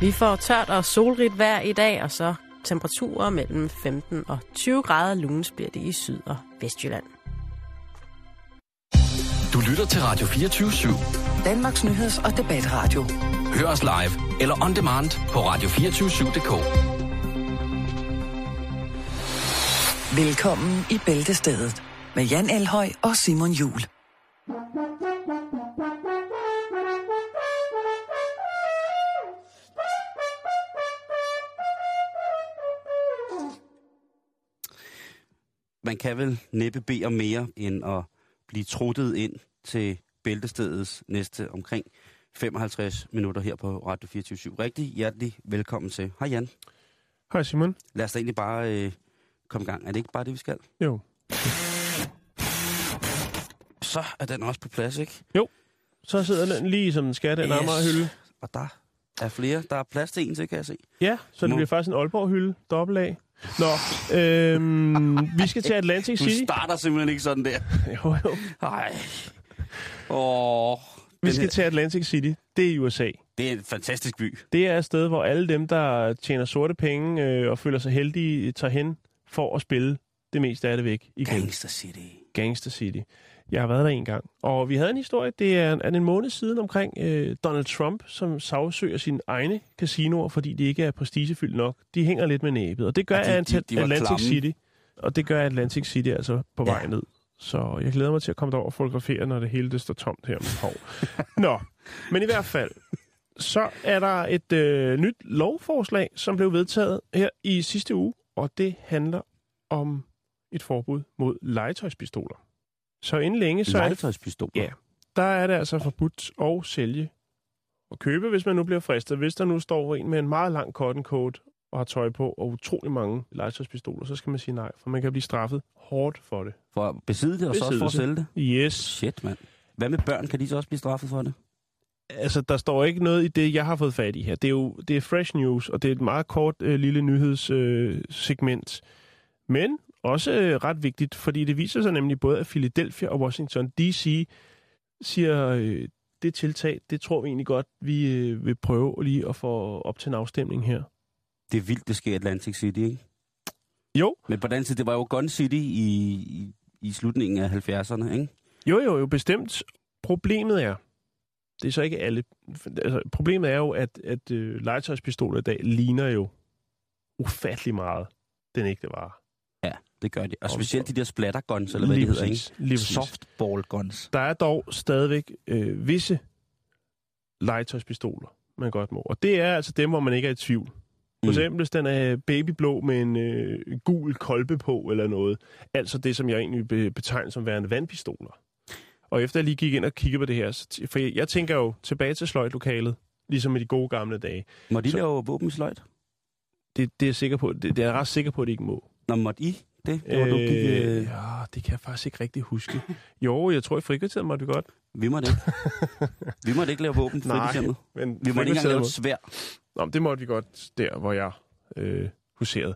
Vi får tørt og solrigt vejr i dag, og så temperaturer mellem 15 og 20 grader lunes bliver det i Syd- og Vestjylland. Du lytter til Radio 24 /7. Danmarks Nyheds- og Debatradio. Hør os live eller on demand på radio247.dk. Velkommen i Bæltestedet med Jan Elhøj og Simon Jul. Man kan vel næppe bede om mere, end at blive truttet ind til bæltestedets næste omkring 55 minutter her på Radio 24 Rigtig hjertelig velkommen til. Hej Jan. Hej Simon. Lad os da egentlig bare øh, komme i gang. Er det ikke bare det, vi skal? Jo. Så er den også på plads, ikke? Så sidder den lige som den skal, den yes. hylde. Og der er flere. Der er plads til en til, kan jeg se. Ja, så det Må- bliver faktisk en Aalborg-hylde, dobbelt A. Nå, øhm, vi skal til Atlantic Du City. starter simpelthen ikke sådan der. Jo, jo. Nej. Åh. Vi skal her- til Atlantic City. Det er i USA. Det er en fantastisk by. Det er et sted, hvor alle dem, der tjener sorte penge øh, og føler sig heldige, tager hen for at spille det meste af det væk igen. Gangster City. Gangster City. Jeg har været der en gang. Og vi havde en historie, det er, er det en måned siden omkring øh, Donald Trump, som sagsøger sine egne casinoer, fordi de ikke er prestigefyldt nok. De hænger lidt med næbet, og det gør Ja, de- de- de Atlantic klamme. City. Og det gør Atlantic City altså på Ja. vej ned. Så jeg glæder mig til at komme derover og fotografere, når det hele det står tomt her om et år. Nå, men i hvert fald, så er der et øh, nyt lovforslag, som blev vedtaget her i sidste uge, og det handler om et forbud mod legetøjspistoler. Så inden længe, så er det. Ja. der er det altså forbudt at sælge og købe, hvis man nu bliver fristet. Hvis der nu står en med en meget lang cotton coat og har tøj på, og utrolig mange legetøjspistoler, så skal man sige nej, for man kan blive straffet hårdt for det. For at besidde det, og så også for at sælge det? Yes. Shit, mand. Hvad med børn? Kan de så også blive straffet for det? Altså, der står ikke noget i det, jeg har fået fat i her. Det er jo det er fresh news, og det er et meget kort øh, lille nyhedssegment. Øh, segment. Men også øh, ret vigtigt, fordi det viser sig nemlig både, at Philadelphia og Washington D.C. siger, øh, det tiltag, det tror vi egentlig godt, vi øh, vil prøve lige at få op til en afstemning her. Det er vildt, det sker i Atlantic City, ikke? Jo, Men på den side, det var jo Gun City i, i, i slutningen af 70'erne, ikke? jo, jo, jo, bestemt. Problemet er, det er så ikke alle, altså, problemet er jo, at, at øh, legetøjspistoler i dag ligner jo ufattelig meget den ægte vare. Det gør de. Og specielt de der splatter guns, eller hvad Lige det hedder, ikke? Lige. Softball guns. Der er dog stadigvæk øh, visse legetøjspistoler, man godt må. Og det er altså dem, hvor man ikke er i tvivl. For Mm. eksempel, hvis den er babyblå med en øh, gul kolbe på eller noget. Altså det, som jeg egentlig be- betegner som værende vandpistoler. Og efter jeg lige gik ind og kiggede på det her, så for jeg, jeg tænker jo tilbage til sløjtlokalet, ligesom i de gode gamle dage. Må de Så- lave våben i sløjt? Det, det, er jeg sikker på, det, det er jeg ret sikker på, at de ikke må. Nå, måtte I det? Det var du gik, Øh, øh, ja, det kan jeg faktisk ikke rigtig huske. Jo, jeg tror i frikvarteret måtte vi godt. Vi måtte ikke. vi måtte ikke lave våben. Men Vi måtte ikke engang lave et svær. Nå, men det måtte vi godt der, hvor jeg øh, huserede.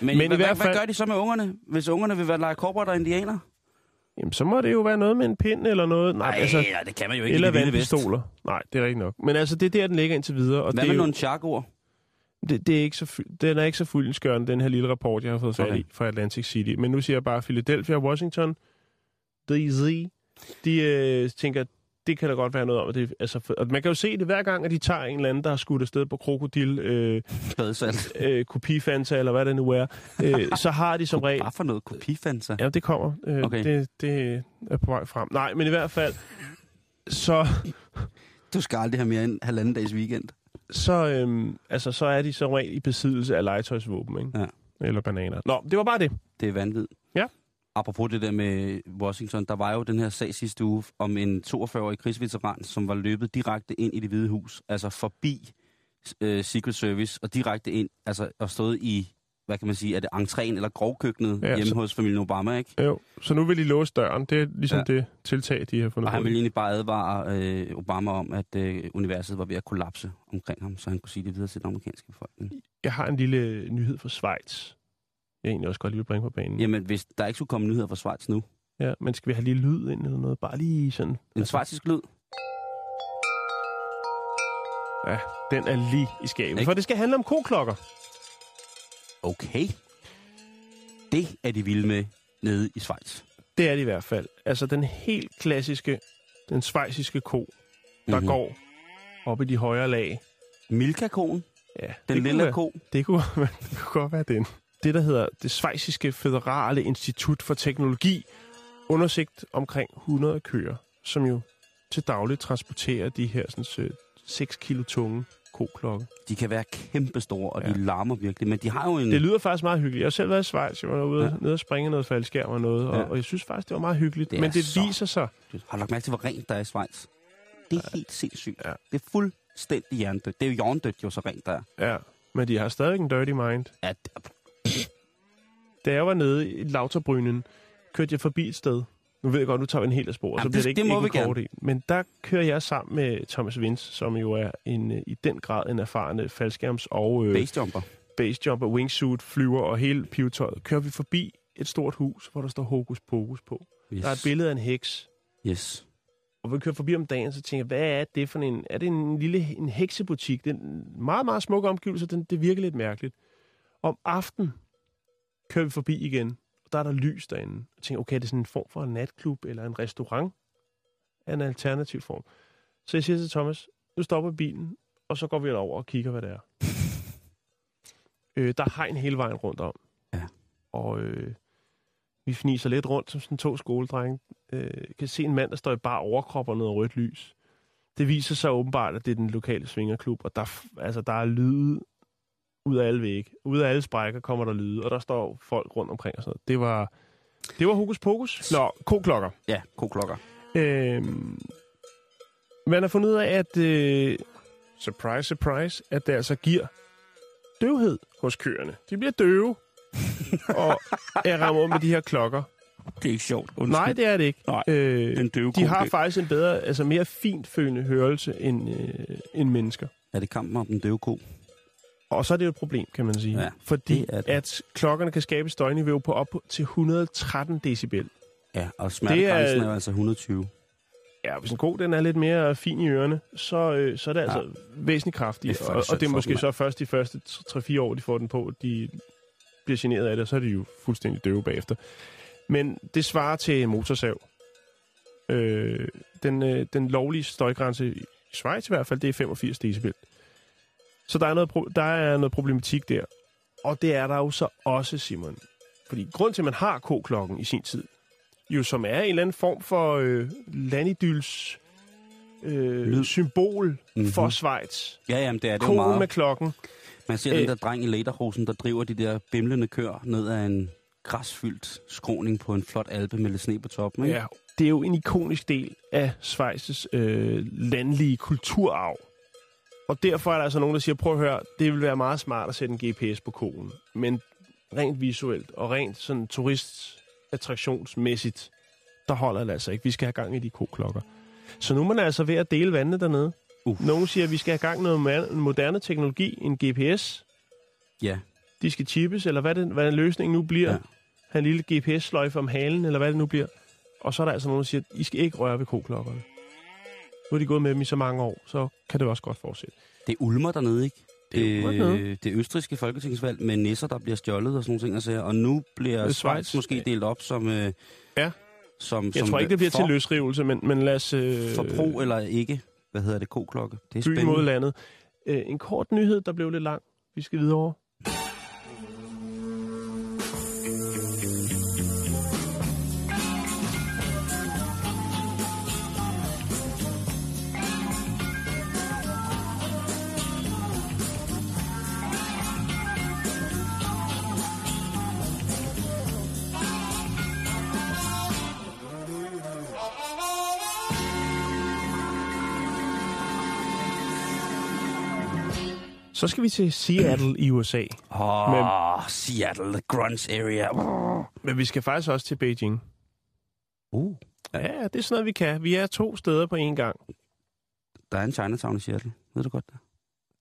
Men, Men i hvad, hvert hvad, hvad fald- gør de så med ungerne, hvis ungerne vil være lege korporat og indianer? Jamen, så må det jo være noget med en pind eller noget. Nej, Nej, altså, det kan man jo ikke eller det vandpistoler. Nej, det er rigtigt nok. Men altså, det er der, den ligger indtil videre. Og Hvad det, med jo, nogle charkord? Det, det er ikke så, fy- den er ikke så fyldensgørende, den her lille rapport, jeg har fået fat i fra Atlantic City. Men nu siger jeg bare, Philadelphia Washington, DC, de øh, tænker, det kan da godt være noget om. At det, altså, for, og man kan jo se det hver gang, at de tager en eller anden, der har skudt afsted på krokodil, øh, øh, kopifanta, eller hvad det nu er, øh, så har de som regel... Bare for noget kopifanser. Ja, det kommer. Øh, Okay. det, det er på vej frem. Nej, men i hvert fald, så, Du skal aldrig have mere end halvanden dags weekend. Så, øhm, altså, så er de som regel i besiddelse af legetøjsvåben, ikke? Ja. Eller bananer. Nå, det var bare det. Det er vanvittigt. Ja. Apropos det der med Washington, der var jo den her sag sidste uge om en 42-årig krigsveteran, som var løbet direkte ind i det hvide hus, altså forbi øh, Secret Service, og direkte ind, altså og stået i, hvad kan man sige, er det entréen eller grovkøkkenet Ja, hjemme så- hos familien Obama, ikke? Jo, så nu vil de låse døren. Det er ligesom Ja. det tiltag, de har fundet Og han ville egentlig bare advare øh, Obama om, at øh, universet var ved at kollapse omkring ham, så han kunne sige det videre til den amerikanske befolkning. Jeg har en lille nyhed fra Schweiz. Jeg egentlig også godt lige vil bringe på banen. Jamen, hvis der ikke skulle komme nyheder fra Schweiz nu, Ja, men skal vi have lige lyd ind eller noget? Bare lige sådan... en schweizisk lyd, Ja, den er lige i skabet. Ikke? For det skal handle om koklokker. Okay. Det er de vilde med nede i Schweiz. Det er det i hvert fald. Altså den helt klassiske, den svejsiske ko, der Mhm. mm-hmm. går op i de højere lag. Milka-koen, Ja, den lille være- ko. Det kunne, det kunne godt være den. Det, der hedder det Svejsiske Federale Institut for Teknologi, undersigt omkring 100 køer, som jo til dagligt transporterer de her sådan, 6 kilo tunge koklokke. De kan være kæmpestore, og Ja. ja. de larmer virkelig. Men de har jo en... Det lyder faktisk meget hyggeligt. Jeg har selv været i Schweiz. Jeg var ude Ja. ja. nede og springe noget faldskærm og noget, og, Ja. og jeg synes faktisk, det var meget hyggeligt. Det Men det så- viser sig, Har du lagt mærke til, hvor rent der er i Schweiz? Det er helt sindssygt. Ja. Det er fuldstændig hjernedødt. Det er jo hjernedødt, jo så rent der er. ja, men de har stadig en dirty mind. Ja, det- Da jeg var nede i Lauterbrynen, kørte jeg forbi et sted. Nu ved jeg godt, nu tager vi en hel af sporet, så Jamen, bliver det- det ikke, det må ikke vi en kort en. Men der kører jeg sammen med Thomas Vince, som jo er en, øh, i den grad en erfaren faldskærms- og øh, Basejumper. basejumper, wingsuit, flyver og hele pivetøjet. Kører vi forbi et stort hus, hvor der står Hokus Pokus på. Yes. Der er et billede af en heks. Yes. Og vi kører forbi om dagen, så tænker jeg, hvad er det for en... Er det en lille en heksebutik? Det er en meget, meget smuk omgivelse. Den, det virker lidt mærkeligt. Om aftenen kører vi forbi igen, der er der lys derinde. Jeg tænker, okay, er det sådan en form for en natklub eller en restaurant? Er en alternativ form. Så jeg siger til Thomas, nu stopper bilen, og så går vi over og kigger, hvad det er. øh, der er hegn hele vejen rundt om. Ja. Og øh, vi fniser lidt rundt som sådan to skoledrenge. Øh, kan se en mand, der står i bare overkrop og noget rødt lys. Det viser sig åbenbart, at det er den lokale svingerklub, og der, altså, der er lyde ud af alle vægge. Ud af alle sprækker kommer der lyde, og der står folk rundt omkring og sådan noget. Det var, det var hokus pokus. Nå, koklokker. Ja, koklokker. Øhm, man har fundet ud af, at øh, surprise, surprise, at det altså giver døvhed hos køerne. De bliver døve og er rammer med de her klokker. Det er ikke sjovt. Undskyld. Nej, det er det ikke. Nej, øh, den døve de har det- faktisk en bedre, altså mere fintfølende hørelse end, øh, end mennesker. Er det kampen om den døve ko? Og så er det jo et problem, kan man sige. Ja, fordi det det. at klokkerne kan skabe støjniveau på op til 113 decibel. Ja, og smertegrænsen er... er- jo altså 120. Ja, hvis en god den er lidt mere fin i ørerne, så, øh, så er det altså væsentligt kraftigt. Og, og det er måske så først de første 3-4 år, de får den på, de bliver generet af det, og så er de jo fuldstændig døve bagefter. Men det svarer til motorsav. Øh, den, øh, den lovlige støjgrænse i Schweiz i hvert fald, det er 85 decibel. Så der er, noget, der er noget problematik der. Og det er der jo så også, Simon. Fordi grund til, at man har k-klokken i sin tid, jo som er en eller anden form for øh, landidyls øh, Lyd. symbol Mhm. mm-hmm. for Schweiz. Ja, jamen, det er det jo meget. med klokken. Man ser den Øh. der dreng i lederhosen, der driver de der bimlende kør ned ad en græsfyldt skråning på en flot alpe med lidt sne på toppen. Ikke? Ja, det er jo en ikonisk del af Schweiz's øh, landlige kulturarv. Og derfor er der altså nogen, der siger, prøv at høre, det vil være meget smart at sætte en GPS på koen. Men rent visuelt og rent sådan turistattraktionsmæssigt, der holder det altså ikke. Vi skal have gang i de koklokker. Så nu er man altså ved at dele vandene dernede. Uff. Nogen siger, at vi skal have gang i noget moderne teknologi, en GPS. ja. De skal chippes, eller hvad, det, hvad løsningen nu bliver. Ja. Ja. Have en lille GPS-sløjfe om halen, eller hvad det nu bliver. Og så er der altså nogen, der siger, at I skal ikke røre ved koklokkerne. Nu har de gået med dem i så mange år, så kan det også godt fortsætte. Det er ulmer dernede, ikke? Det dernede. det østriske folketingsvalg med nisser, der bliver stjålet og sådan nogle ting. Og, så, og nu bliver Det er Schweiz Schweiz. måske delt op som... Øh, Ja. Som, Jeg som tror ikke, det bliver for, til løsrivelse, men, men lad os... Øh, For pro eller ikke. Hvad hedder det? K-klokke. Det er by mod spændende. landet. Øh, en kort nyhed, der blev lidt lang. Vi skal videre over. Så skal vi til Seattle i USA. Åh, Men- oh, Seattle, the grunge area. Men vi skal faktisk også til Beijing. Uh, Ja, det er sådan noget, vi kan. Vi er to steder på én gang. der er en Chinatown i Seattle. Ved du godt det?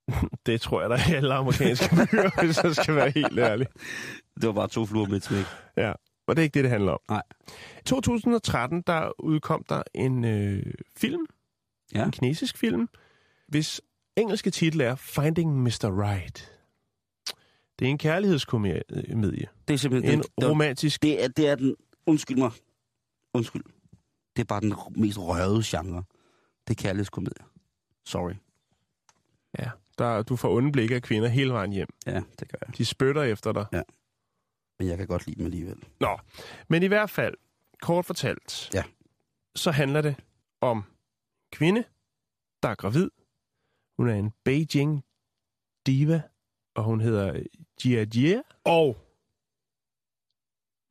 Det tror jeg, der er alle amerikanske byer, hvis jeg skal være helt ærlig. Det var bare to fluer med til Ja, og det er ikke det, det handler om. Nej. 2013, der udkom der en øh, film, Ja. en kinesisk film, hvis engelske titel er Finding Mr. Right. Det er en kærlighedskomedie. Det er simpelthen... En det, romantisk... det, er, det er den... Undskyld mig. Undskyld. Det er bare den mest røvede genre. Det er kærlighedskomedie. Sorry. Ja, der, du får onde blikke af kvinder hele vejen hjem. Ja, det gør jeg. De spytter efter dig. Men jeg kan godt lide dem alligevel. Nå, men i hvert fald, kort fortalt, Ja. så handler det om kvinde, der er gravid. Hun er en Beijing diva, og hun hedder Jia Jia. Og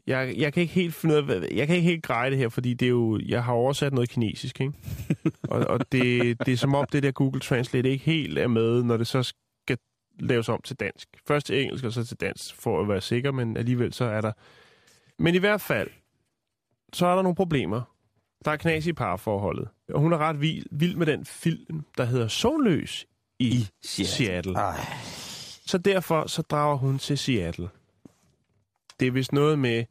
jeg, jeg kan ikke helt finde ud af, jeg kan ikke helt greje det her, fordi det er jo, jeg har oversat noget kinesisk, ikke? og, og det, det er som om det der Google Translate ikke helt er med, når det så skal laves om til dansk. Først til engelsk, og så til dansk, for at være sikker, men alligevel så er der... Men i hvert fald, så er der nogle problemer. Der er knas i parforholdet. Og hun er ret vild, vild med den film, der hedder Solløs i, I Seattle. Seattle. Ej. Så derfor så drager hun til Seattle. Det er vist noget med,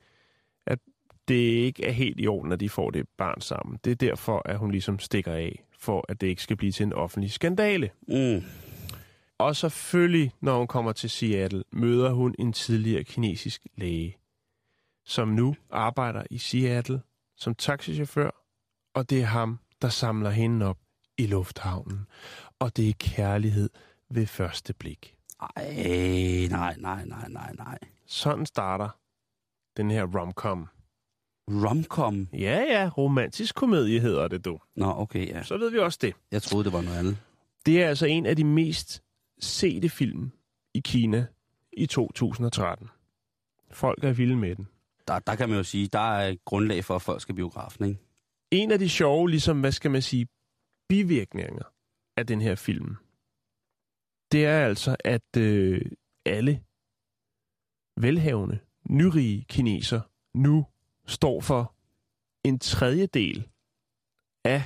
at det ikke er helt i orden, at de får det barn sammen. Det er derfor, at hun ligesom stikker af, for at det ikke skal blive til en offentlig skandale. Mm. Og selvfølgelig, når hun kommer til Seattle, møder hun en tidligere kinesisk læge, som nu arbejder i Seattle som taxichauffør, og det er ham, der samler hende op i lufthavnen. Og det er kærlighed ved første blik. Ej, nej, nej, nej, nej, nej. Sådan starter den her romcom. Romcom? Ja, ja, romantisk komedie hedder det, du. Nå, okay, ja. Så ved vi også det. Jeg troede, det var noget andet. Det er altså en af de mest sete film i Kina i 2013. Folk er vilde med den. Der, der kan man jo sige, der er grundlag for, at folk skal biografen, ikke? En af de sjove, ligesom, hvad skal man sige, bivirkninger af den her film, det er altså, at øh, alle velhavende, nyrige kineser nu står for en tredjedel af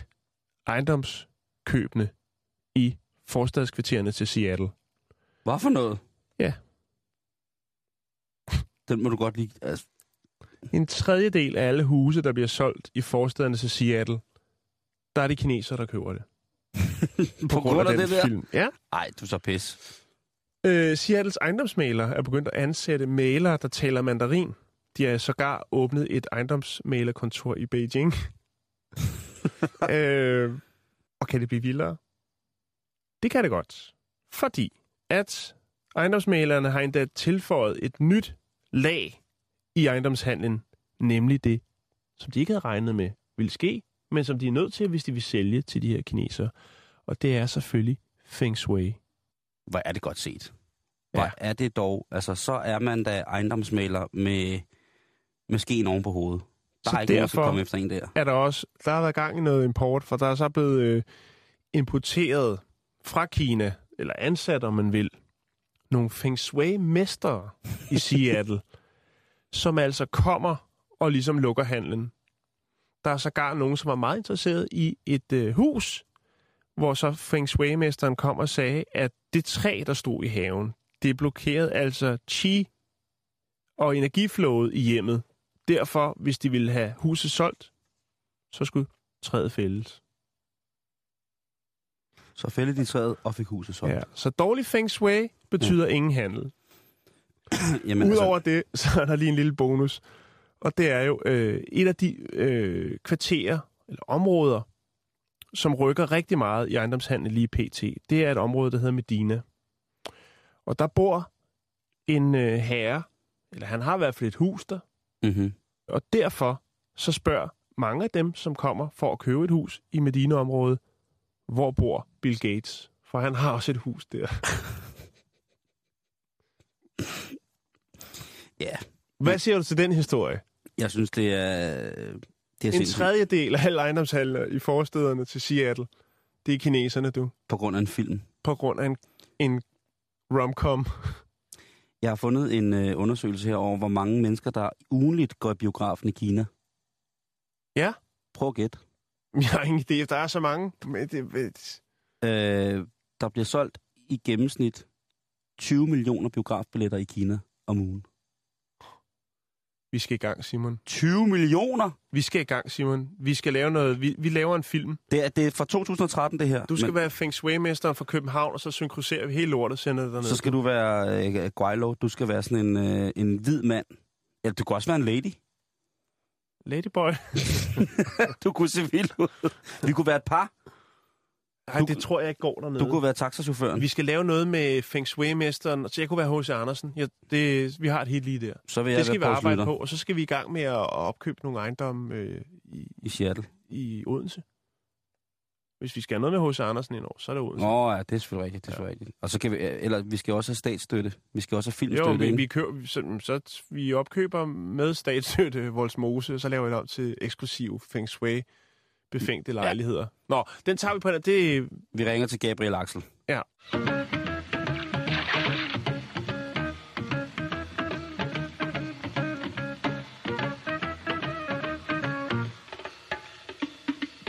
ejendomskøbene i forstadskvartererne til Seattle. Hvad for noget? Ja. Den må du godt lide. Altså, En tredjedel af alle huse, der bliver solgt i forstederne til Seattle, der er det kinesere, der køber det. på grund af den det der? film. Ja. Ej, du er så pis. Øh, Seattles ejendomsmalere er begyndt at ansætte malere, der taler mandarin. De har sågar åbnet et ejendomsmalerkontor i Beijing. øh, og kan det blive vildere? Det kan det godt. Fordi at ejendomsmalerne har endda tilføjet et nyt lag i ejendomshandlen, nemlig det, som de ikke havde regnet med ville ske, men som de er nødt til, hvis de vil sælge til de her kinesere. Og det er selvfølgelig Feng Shui. Hvor er det godt set. Hvor Ja. er det dog. Altså, så er man da ejendomsmaler med, med skeen oven på hovedet. Der Så er ikke nogen, derfor- komme efter en der. er der også, der har været gang i noget import, for der er så blevet øh, importeret fra Kina, eller ansat, om man vil, nogle Feng Shui-mestre i Seattle, som altså kommer og ligesom lukker handlen. Der er sågar nogen, som er meget interesseret i et øh, hus, hvor så Feng Shui-mesteren kom og sagde, at det træ, der stod i haven, det blokerede altså chi og energiflowet i hjemmet. Derfor, hvis de ville have huset solgt, så skulle træet fældes. Så fældede de træet og fik huset solgt. Ja. Så dårlig feng shui betyder ja. ingen handel. Jamen, Udover altså... det, så er der lige en lille bonus. Og det er jo øh, et af de øh, kvarterer, eller områder, som rykker rigtig meget i ejendomshandel lige pt. Det er et område, der hedder Medina. Og der bor en øh, herre, eller han har i hvert fald et hus der, Mm-hmm. Og derfor så spørger mange af dem, som kommer for at købe et hus i Medina-området, hvor bor Bill Gates? For han har også et hus der. Ja, Hvad siger du til den historie? jeg synes, det er... Det er En sindssygt. tredjedel af alle ejendomshandler i forstederne til Seattle, det er kineserne, du. På grund af en film. På grund af en, en romcom. Jeg har fundet en øh, undersøgelse her over, hvor mange mennesker, der ugenligt går i biografen i Kina. Ja. Prøv at gætte. Jeg har ingen idé, der er så mange. Men det, det, Øh, der bliver solgt i gennemsnit 20 millioner biografbilletter i Kina om ugen. Vi skal i gang, Simon. 20 millioner? Vi skal i gang, Simon. Vi skal lave noget. Vi, vi laver en film. Det er, det er fra 2013, det her. Du skal Men være Feng Shui-mesteren fra København, og så synkroniserer vi hele lortet, sender det derned. Så skal du være øh, Guaylo. Du skal være sådan en, øh, en hvid mand. Ja, du kan også være en lady. Ladyboy. Du kunne se vild ud. Vi kunne være et par. Nej, det tror jeg ikke går dernede. Du kunne være taxachaufføren. Vi skal lave noget med Feng Shui-mesteren, så jeg kunne være H.C. Andersen. Ja, det, vi har et helt lige der. Så vil jeg Det skal vi arbejde på, og så skal vi i gang med at, opkøbe nogle ejendomme øh, i, i Seattle. i Odense. Hvis vi skal have noget med H.C. Andersen indover, så er det Odense. Nå ja, det er selvfølgelig rigtigt. Det er selvfølgelig rigtigt. Og så kan vi, eller vi skal også have statsstøtte. Vi skal også have filmstøtte. Jo, vi, ikke? vi, køber, så, så vi opkøber med statsstøtte Voldsmose, og så laver vi det om til eksklusiv Feng Shui befængte lejligheder. Nå, den tager vi på den. Det, vi ringer til Gabriel Axel. ja.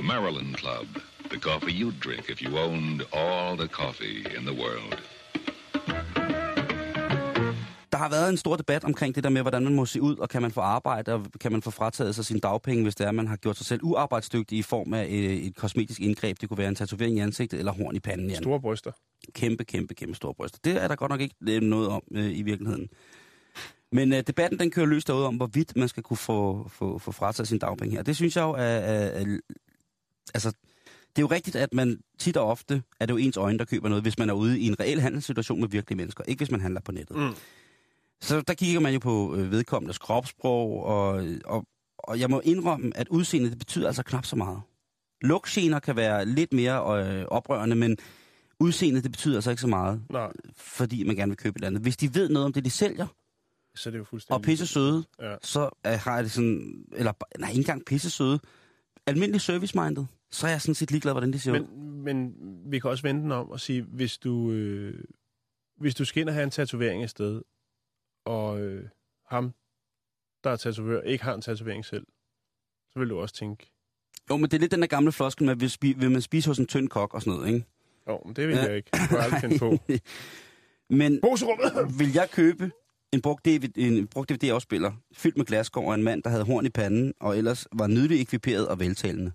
Maryland Club. The coffee you'd drink if you owned all the coffee in the world. Har været en stor debat omkring det der med, hvordan man må se ud, og kan man få arbejde, og kan man få frataget sig sine dagpenge, hvis det er, man har gjort sig selv uarbejdsdygtig i form af et, et kosmetisk indgreb. Det kunne være en tatovering i ansigtet eller horn i panden. Jan. Store bryster. Kæmpe, kæmpe, kæmpe store bryster. Det er der godt nok ikke øh, noget om øh, i virkeligheden. Men øh, debatten den kører løst derude om, hvorvidt man skal kunne få, få, få frataget sine dagpenge her. Det synes jeg jo er, er, er... Altså, det er jo rigtigt, at man tit og ofte er det jo ens øjne, der køber noget, hvis man er ude i en reel handelssituation med virkelige mennesker. Ikke hvis man handler på nettet. Mm. Så der kigger man jo på øh, vedkommendes kropssprog, og, og, og jeg må indrømme, at udseendet det betyder altså knap så meget. Lugtgener kan være lidt mere øh, oprørende, men udseendet det betyder altså ikke så meget, Nej, fordi man gerne vil købe et eller andet. Hvis de ved noget om det, de sælger, så er det jo fuldstændig... og pisse søde, Ja. så øh, har jeg det sådan, eller nej, ikke engang pisse søde, almindelig service-minded, så er jeg sådan set ligeglad, hvordan de ser ud. Men, men vi kan også vende den om og sige, hvis du, øh, hvis du skal ind og have en tatovering et sted, og øh, ham, der er tatovør, ikke har en tatovering selv, så vil du også tænke, Jo, men det er lidt den der gamle floskel med, vil, spi- vil man spise hos en tynd kok og sådan noget, ikke? åh, men det vil Ja. jeg ikke. Det kunne jeg aldrig på. Men vil jeg købe en brugt, DVD, en brugt DVD-afspiller, fyldt med glaskår og en mand, der havde horn i panden, og ellers var nydeligt ekviperet og veltalende?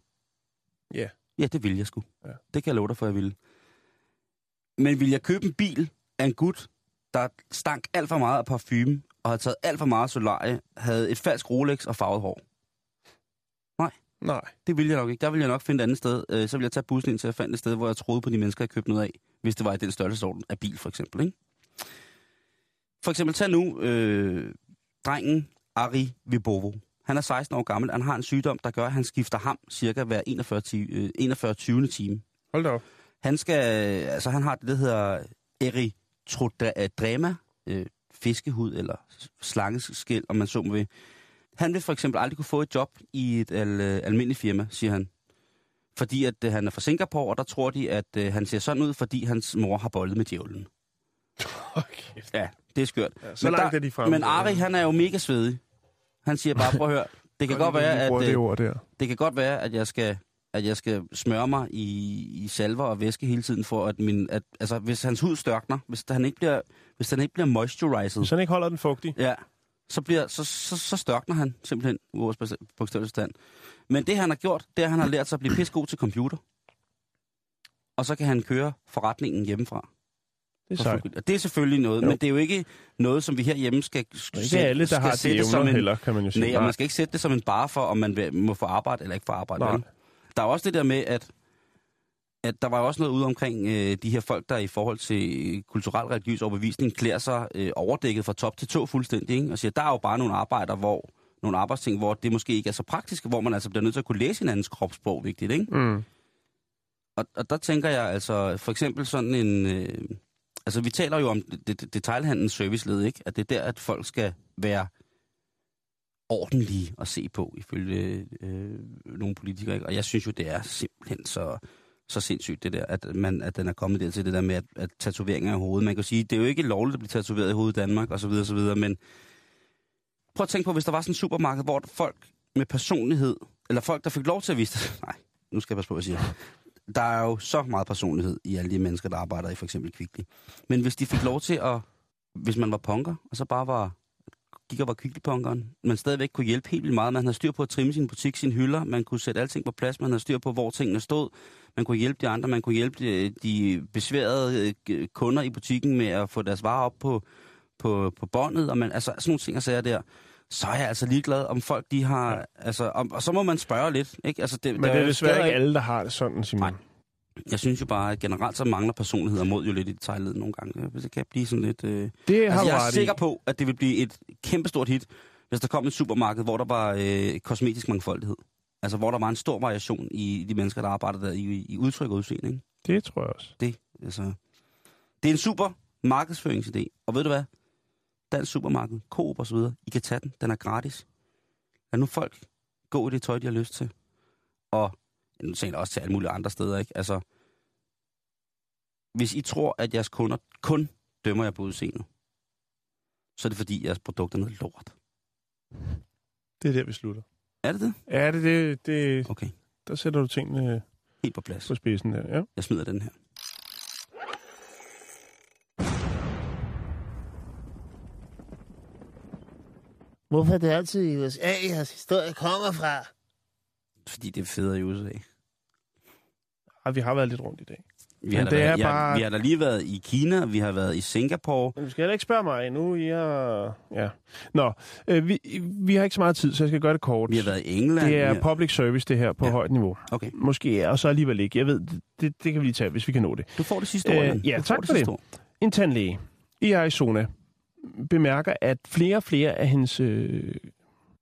Ja. Ja, det ville jeg sgu. Ja. Det kan jeg love dig for, jeg ville. Men vil jeg købe en bil af en gut, der stank alt for meget af parfume, og havde taget alt for meget solarie, havde et falsk Rolex og farvet hår? Nej. Det ville jeg nok ikke. Der ville jeg nok finde et andet sted. Øh, så ville jeg tage bussen ind til at finde et sted, hvor jeg troede på de mennesker, jeg købte noget af. Hvis det var i den størrelsesorden af bil, for eksempel. Ikke? For eksempel, tag nu øh, drengen Ari Vibovo. Han er 16 år gammel. Han har en sygdom, der gør, at han skifter ham cirka hver 41, ti, øh, 41 20. time. Hold da op. Han skal, altså han har det, der hedder erythrodrema, øh, fiskehud eller slangeskæl, om man så må ved. Han vil for eksempel aldrig kunne få et job i et al, øh, almindeligt firma, siger han. Fordi at øh, han er fra Singapore, og der tror de, at øh, han ser sådan ud, fordi hans mor har bollet med djævlen. Okay. Ja, det er skørt. Ja, så Men langt der- er de fremme. Men Ari, han er jo mega svedig. Han siger bare, prøv at høre, det kan godt være, at, det øh, ord der. det kan godt være, at jeg skal at jeg skal smøre mig i, i salver og væske hele tiden, for at min... At, altså, hvis hans hud størkner, hvis han ikke bliver, hvis han ikke bliver moisturized, Hvis han ikke holder den fugtig. ja, så, bliver, så, så, så størkner han simpelthen i vores bogstavelige stand. Men det, han har gjort, det er, at han har lært sig at blive pissegod til computer. Og så kan han køre forretningen hjemmefra. Det er sejt. Og det er selvfølgelig noget, Jo. men det er jo ikke noget, som vi herhjemme skal, skal Ikke alle, der skal har de sætte som evner en, heller, kan man jo sige. Nej, man skal ikke sætte det som en bare for, om man vil, må få arbejde eller ikke få arbejde. Nej. Vel? Der er også det der med, at, at der var også noget ude omkring øh, de her folk, der i forhold til kulturel religiøs overbevisning klæder sig øh, overdækket fra top til tå fuldstændig. Ikke? Og siger, der er jo bare nogle arbejder, hvor nogle arbejdsting, hvor det måske ikke er så praktisk, hvor man altså bliver nødt til at kunne læse hinandens kropssprog, vigtigt, ikke? Mm. Og, og der tænker jeg altså, for eksempel sådan en... Øh, altså, vi taler jo om det, det, detailhandlens serviceled, ikke? At det er der, at folk skal være ordentlige at se på, ifølge øh, nogle politikere. Ikke? Og jeg synes jo, det er simpelthen så, så sindssygt, det der, at, man, at den er kommet der til det der med, at, at tatoveringer i hovedet. Man kan sige, det er jo ikke lovligt at blive tatoveret i hovedet i Danmark, og så videre, og så videre, men prøv at tænke på, hvis der var sådan en supermarked, hvor folk med personlighed, eller folk, der fik lov til at vise det. Nej, nu skal jeg passe på, at sige. Der er jo så meget personlighed i alle de mennesker, der arbejder i for eksempel Kvickly. Men hvis de fik lov til at, hvis man var punker, og så bare var gik og var kviklepunkeren, man stadigvæk kunne hjælpe helt vildt meget. Man havde styr på at trimme sin butik, sine hylder, man kunne sætte alting på plads, man havde styr på, hvor tingene stod, man kunne hjælpe de andre, man kunne hjælpe de, de besværede øh, kunder i butikken med at få deres varer op på, på, på båndet, og man, altså sådan nogle ting og sager der, så er jeg altså ligeglad, om folk de har, ja. altså, om, og så må man spørge lidt, ikke? Altså, det, Men det er desværre ikke alle, der har det sådan, Simon. Nej. Jeg synes jo bare, at generelt så mangler personligheder mod jo lidt i detaljledet nogle gange. Det kan blive sådan lidt... Øh... Det har Altså, jeg er sikker på, at det vil blive et kæmpestort hit, hvis der kom et supermarked, hvor der var øh, kosmetisk mangfoldighed. Altså, hvor der var en stor variation i de mennesker, der arbejder der i, i udtryk og udseende. Ikke? Det tror jeg også. Det, altså, det er en super markedsføringsidé. Og ved du hvad? Dansk supermarked, Coop og så videre, I kan tage den. Den er gratis. Lad nu folk gå i det tøj, de har lyst til. Og nu tænker jeg også til alle mulige andre steder, ikke? Altså, hvis I tror, at jeres kunder kun dømmer jer på udseendet, så er det fordi, jeres produkt er noget lort. Det er der, vi slutter. Er det det? Ja, det, det, det Okay, der sætter du tingene helt på plads. på spidsen der. Ja. Jeg smider den her. Hvorfor er det altid i USA, jeres historie kommer fra? Fordi det er federe i USA. Ej, vi har været lidt rundt i dag. Vi har, det været, er bare- vi har da lige været i Kina, vi har været i Singapore. Men du skal heller ikke spørge mig nu. Jeg... Ja. Nå, øh, vi, vi har ikke så meget tid, så jeg skal gøre det kort. Vi har været i England. det er har... public service, det her, på Ja. højt niveau. Okay, Måske, og så alligevel ikke. Jeg ved, det, det, det kan vi lige tage, hvis vi kan nå det. du får det sidste ord. Øh, ja, du tak for det. ord. En tandlæge i Arizona bemærker, at flere og flere af hendes øh,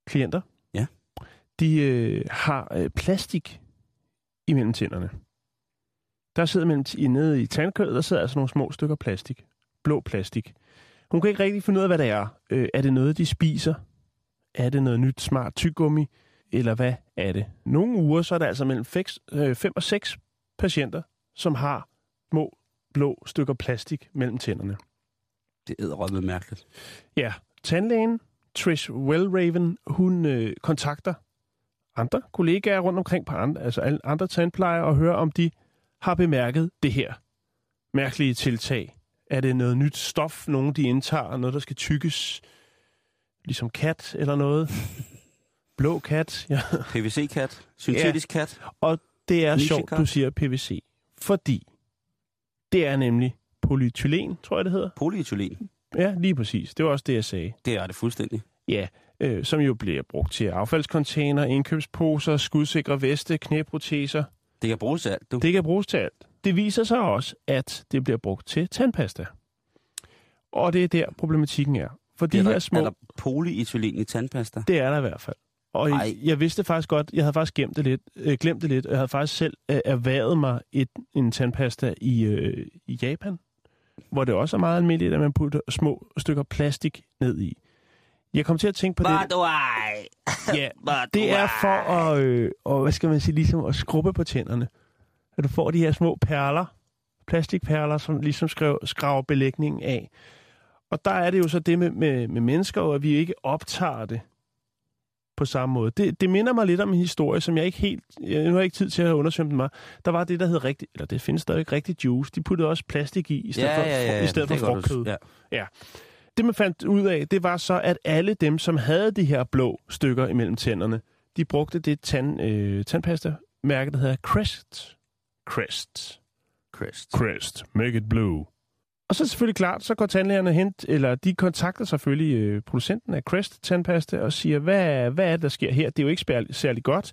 klienter. De øh, har øh, plastik imellem tænderne. Der sidder mellem i, nede i tandkødet, der sidder altså nogle små stykker plastik. Blå plastik. Hun kan ikke rigtig finde ud af, hvad det er. Øh, er det noget, de spiser? Er det noget nyt smart tyggegummi? Eller hvad er det? Nogle uger, så er der altså mellem 5 og 6 patienter, som har små blå stykker plastik mellem tænderne. Det er æderrømme mærkeligt. Ja, tandlægen Trish Wellraven, hun øh, kontakter andre kollegaer rundt omkring på andre, altså alle andre tandplejere og hører, om de har bemærket det her mærkelige tiltag. Er det noget nyt stof, nogen de indtager, noget der skal tykkes, ligesom kat eller noget? Blå kat, ja. PVC-kat, syntetisk kat. Og det er sjovt, du siger PVC, fordi det er nemlig polyethylen, tror jeg det hedder. Polyetylen. Ja, lige præcis. Det var også det, jeg sagde. Det er det fuldstændig. Ja, øh, som jo bliver brugt til affaldskontainer, indkøbsposer, skudsikre veste, knæproteser. Det kan bruges til alt, du. Det kan bruges til alt. Det viser sig også, at det bliver brugt til tandpasta. Og det er der, problematikken er. For de er, her der, små... er der polyetylen i tandpasta? Det er der i hvert fald. Og Ej. jeg, jeg vidste faktisk godt, jeg havde faktisk gemt det lidt, øh, glemt det lidt, og jeg havde faktisk selv øh, erhvervet mig et, en tandpasta i, øh, i Japan, hvor det også er meget almindeligt, at man putter små stykker plastik ned i. Jeg kom til at tænke på det. du ej? Ja, det er for at, øh, og, hvad skal man sige, ligesom at skrubbe på tænderne. At du får de her små perler, plastikperler, som ligesom skrev, skraver belægningen af. Og der er det jo så det med, med, med mennesker, og at vi ikke optager det på samme måde. Det, det minder mig lidt om en historie, som jeg ikke helt... Jeg, nu har jeg ikke tid til at undersøge den mig. Der var det, der hed rigtig... Eller det findes stadig rigtig juice. De puttede også plastik i, i stedet Ja, for, ja, ja. i stedet det for frugtkød. Ja. Ja. Det, man fandt ud af, det var så, at alle dem, som havde de her blå stykker imellem tænderne, de brugte det tand, øh, tandpasta-mærke, der hedder Crest. Crest. Crest. Crest. Make it blue. Og så er selvfølgelig klart, så går tandlægerne hen, eller de kontakter selvfølgelig øh, producenten af Crest tandpasta og siger, hvad, hvad er det, der sker her? Det er jo ikke spær- særlig godt.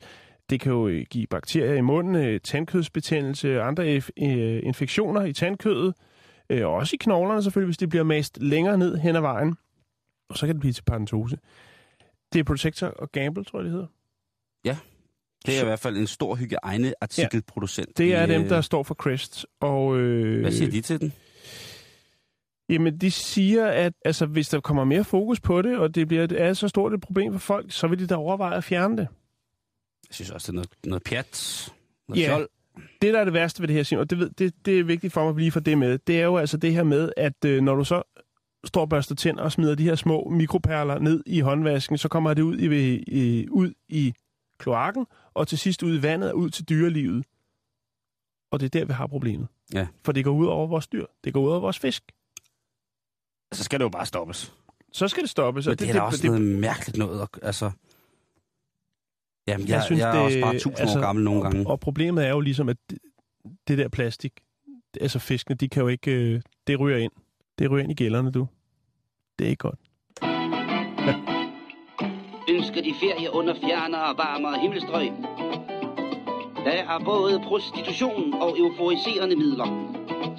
Det kan jo øh, give bakterier i munden, øh, tandkødsbetændelse, andre inf- øh, infektioner i tandkødet, øh, og også i knoglerne selvfølgelig, hvis det bliver mast længere ned hen ad vejen. Og så kan det blive til paradentose. Det er Protector og Gamble, tror jeg, det hedder. Det er i hvert fald en stor hygiejneartikelproducent. Det er i, dem, øh, der står for Crest. Og, øh, Hvad siger de til den? Jamen, de siger, at altså, hvis der kommer mere fokus på det, og det bliver det er så stort et problem for folk, så vil de da overveje at fjerne det. Jeg synes også, det er noget, noget pjat. Noget Ja. fjol. Det, der er det værste ved det her, Simon, og det, ved, det, det er vigtigt for mig at lige få det med, det er jo altså det her med, at øh, når du så står og børster tænder og smider de her små mikroperler ned i håndvasken, så kommer det ud i, i, ud i kloakken, og til sidst ud i vandet og ud til dyrelivet. Og det er der, vi har problemet. Ja. For det går ud over vores dyr. Det går ud over vores fisk. Så skal det jo bare stoppes. så skal det stoppes. Men det, det er da også noget mærkeligt noget. Altså, jamen, jeg, jeg, synes, jeg er også bare tusind altså, år gammel nogle gange. Og, og problemet er jo ligesom, at det, det der plastik, altså fiskene, de kan jo ikke, øh, det ryger ind. Det ryger ind i gælderne, du. Det er ikke godt. Ønsker de ferie under fjernere og varmere himmelstrøg? Der er både prostitution og euforiserende midler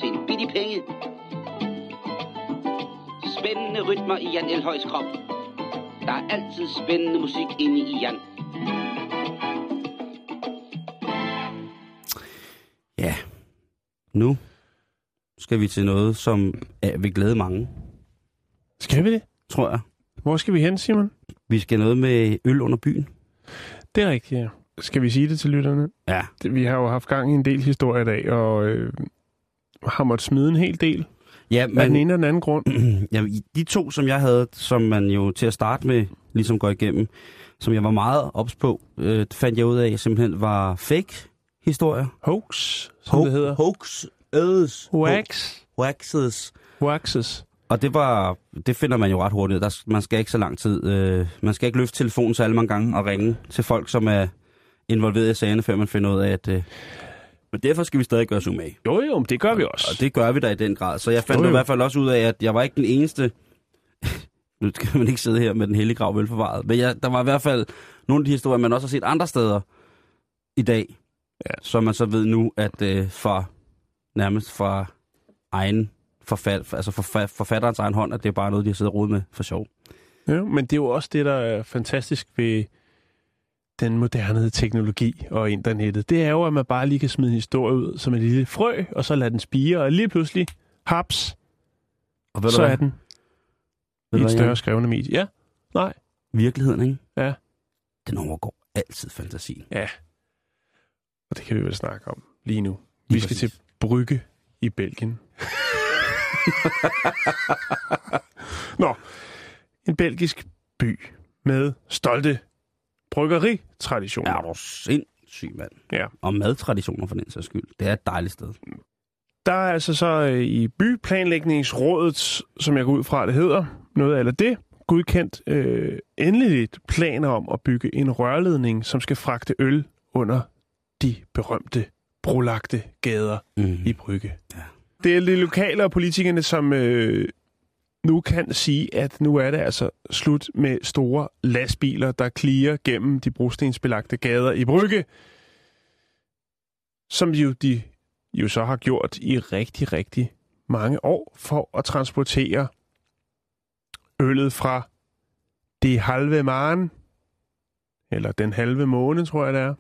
til en billig penge. Spændende rytmer i Jan Elhøjs krop. Der er altid spændende musik inde i Jan. Ja, nu skal vi til noget, som er, vil glæde mange, Skal vi det? tror jeg. Hvor skal vi hen, Simon? Vi skal noget med øl under byen. Det er rigtigt, ja. Skal vi sige det til lytterne? Ja. Det- Vi har jo haft gang i en del historie i dag, og øh, har måttet smide en hel del. Ja, Men... Af den ene og den anden grund. ja, de to, som jeg havde, som man jo til at starte med ligesom går igennem, som jeg var meget ops på, øh, fandt jeg ud af, simpelthen var fake historier. Hoax, som det hedder. Hoax. Ødes. Wax. Hoaxes. Waxes. Og det var, det finder man jo ret hurtigt. Der, man skal ikke så lang tid. Øh, man skal ikke løfte telefonen så alle mange gange og ringe til folk, som er involveret i sagerne, før man finder ud af, at... Øh, men derfor skal vi stadig gøre os umage. Jo, jo, men det gør vi også. Og det gør vi da i den grad. Så jeg fandt jo, jo. i hvert fald også ud af, at jeg var ikke den eneste... nu skal man ikke sidde her med den hellige grav velforvaret. Men jeg, der var i hvert fald nogle af de historier, man også har set andre steder i dag. Ja. Så man så ved nu, at øh, fra nærmest fra egen forfat, altså forfat, forfatterens egen hånd, at det er bare noget, de har siddet og med for sjov. Ja, men det er jo også det, der er fantastisk ved den moderne teknologi og internettet. Det er jo, at man bare lige kan smide en historie ud som en lille frø, og så lade den spire, og lige pludselig, haps, Og ved så hvad? er den Ved i et større skrevne medie. Ja, nej, Virkeligheden, ikke? Ja. Den overgår altid fantasien. ja. Og det kan vi vel snakke om lige nu. Lige vi skal præcis. til Brygge i Belgien. Nå, en belgisk by med stolte bryggeritraditioner. Er du sindssyg, mand? Ja. Og madtraditioner for den sags skyld. Det er et dejligt sted. Der er altså så øh, i byplanlægningsrådet, som jeg går ud fra, det hedder, noget eller det, godkendt øh, endeligt planer om at bygge en rørledning, som skal fragte øl under de berømte brolagte gader Mm. i Brygge. Ja. Det er de lokale og politikerne, som øh, nu kan sige, at nu er det altså slut med store lastbiler, der klirer gennem de brostensbelagte gader i Brygge, som jo de jo så har gjort i rigtig, rigtig mange år for at transportere øllet fra det halve maren, eller den halve måned, tror jeg det er.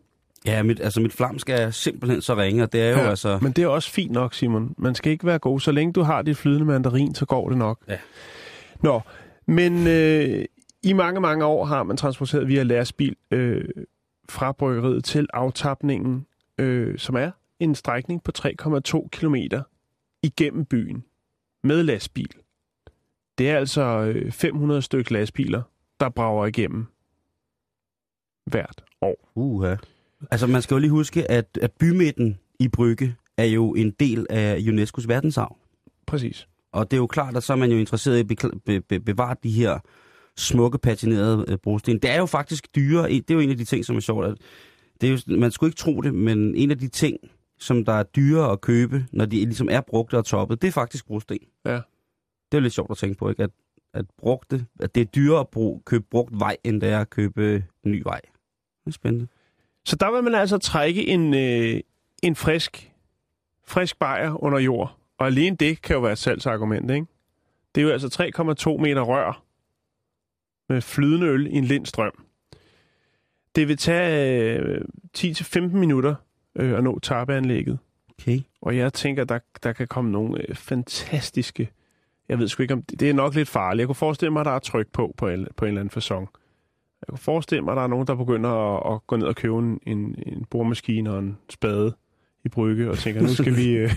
Ja, mit, altså mit flamsk er simpelthen så ringe, og det er jo Ja, altså... Men det er også fint nok, Simon. Man skal ikke være god. Så længe du har dit flydende mandarin, så går det nok. Ja. Nå, men øh, i mange, mange år har man transporteret via lastbil øh, fra bryggeriet til aftapningen, øh, som er en strækning på 3,2 km igennem byen med lastbil. Det er altså øh, 500 stykker lastbiler, der brager igennem hvert år. Uha. Altså, man skal jo lige huske, at, at bymidten i Brygge er jo en del af UNESCO's verdensarv. Præcis. Og det er jo klart, at så er man jo interesseret i at bekl- be, be, bevare de her smukke, patinerede øh, brosten. Det er jo faktisk dyre. Det er jo en af de ting, som er sjovt. At det er jo, man skulle ikke tro det, men en af de ting, som der er dyre at købe, når de ligesom er brugte og toppet, det er faktisk brosten. Ja. Det er jo lidt sjovt at tænke på, ikke? At, at, brugte, at det er dyrere at bruge, købe brugt vej, end det er at købe ny vej. Det er spændende. Så der vil man altså trække en, øh, en frisk, frisk bajer under jord. Og alene det kan jo være et salgsargument, ikke? Det er jo altså 3,2 meter rør med flydende øl i en lindstrøm. Det vil tage øh, 10-15 minutter øh, at nå tabeanlægget. Okay. Og jeg tænker, der, der kan komme nogle øh, fantastiske... Jeg ved sgu ikke om... Det er nok lidt farligt. Jeg kunne forestille mig, at der er tryk på på en, på en eller anden fasong. Jeg kunne forestille mig, at der er nogen, der begynder at, at gå ned og købe en, en, boremaskine og en spade i brygge, og tænker, nu skal vi, øh,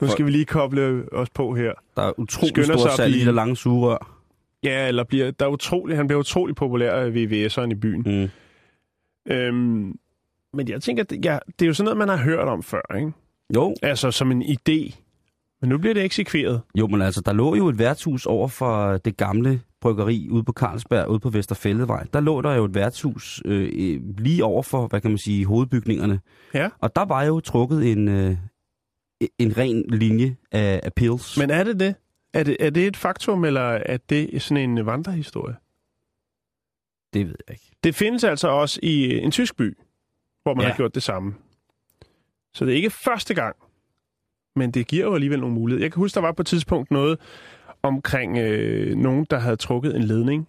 nu skal vi lige koble os på her. Der er utrolig at salg i de blive- der lange sugerør. Ja, eller bliver, der er utrolig, han bliver utrolig populær af VVS'eren i byen. Mm. Øhm, men jeg tænker, det, ja, det er jo sådan noget, man har hørt om før, ikke? Jo, Altså som en idé. Men nu bliver det eksekveret. Jo, men altså, der lå jo et værtshus over for det gamle bryggeri ude på Carlsberg, ude på Vesterfældevej. Der lå der jo et værtshus øh, lige over for, hvad kan man sige, hovedbygningerne. Ja. Og der var jo trukket en, øh, en ren linje af, af pills. Men er det det? Er det, er det et faktum, eller er det sådan en vandrehistorie? Det ved jeg ikke. Det findes altså også i en tysk by, hvor man. Ja. har gjort det samme. Så det er ikke første gang, men det giver jo alligevel nogle muligheder. Jeg kan huske, der var på et tidspunkt noget omkring øh, nogen, der havde trukket en ledning.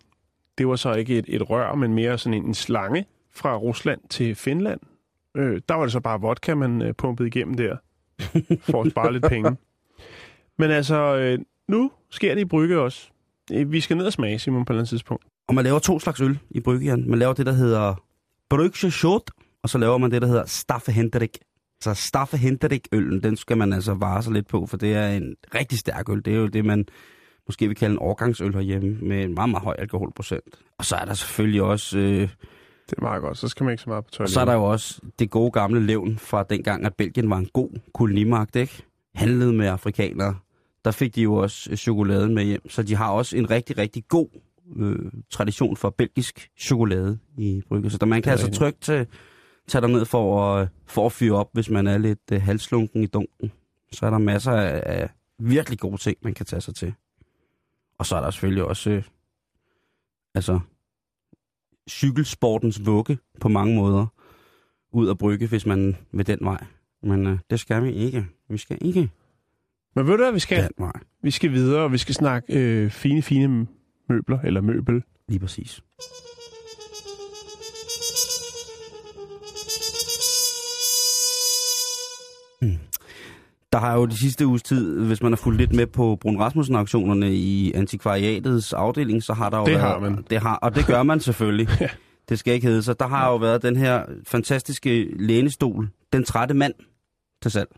Det var så ikke et, et rør, men mere sådan en, en slange fra Rusland til Finland. Øh, der var det så bare vodka, man øh, pumpede igennem der, for at spare lidt penge. Men altså, øh, nu sker det i Brygge også. Øh, Vi skal ned og smage, Simon, på et eller andet tidspunkt. Og man laver to slags øl i Bryggejern. Man laver det, der hedder Brygge Schott, og så laver man det, der hedder Staffe Hendrik. Så Staffe Hendrik-øllen, den skal man altså vare sig lidt på, for det er en rigtig stærk øl. Det er jo det, man måske vil kalde en årgangsøl herhjemme, med en meget, meget høj alkoholprocent. Og så er der selvfølgelig også... Øh, Det er meget godt, så skal man ikke så meget på og toilettet. så er der jo også det gode gamle levn fra dengang, at Belgien var en god kolonimagt, ikke? Handlede med afrikanere. Der fik de jo også øh, chokoladen med hjem. Så de har også en rigtig, rigtig god øh, tradition for belgisk chokolade i Brygge. Så der, man kan altså trygt tage, tage derned for at, for at fyre op, hvis man er lidt øh, halslunken i dunken. Så er der masser af, af virkelig gode ting, man kan tage sig til. Og så er der selvfølgelig også øh, altså cykelsportens vugge på mange måder ud at brygge, hvis man vil den vej. Men øh, det skal vi ikke. Vi skal ikke Men ved du hvad, vi skal? den vej. Vi skal videre, og vi skal snakke øh, fine, fine møbler, eller møbel. Lige præcis. Der har jo de sidste uges tid, hvis man har fulgt lidt med på Brun Rasmussen-auktionerne i antikvariatets afdeling, så har der jo Det været, har man. Det har, og det gør man selvfølgelig. Ja. Det skal ikke hedde sig. Der har jo været den her fantastiske lænestol, Den Trætte Mand, til salg.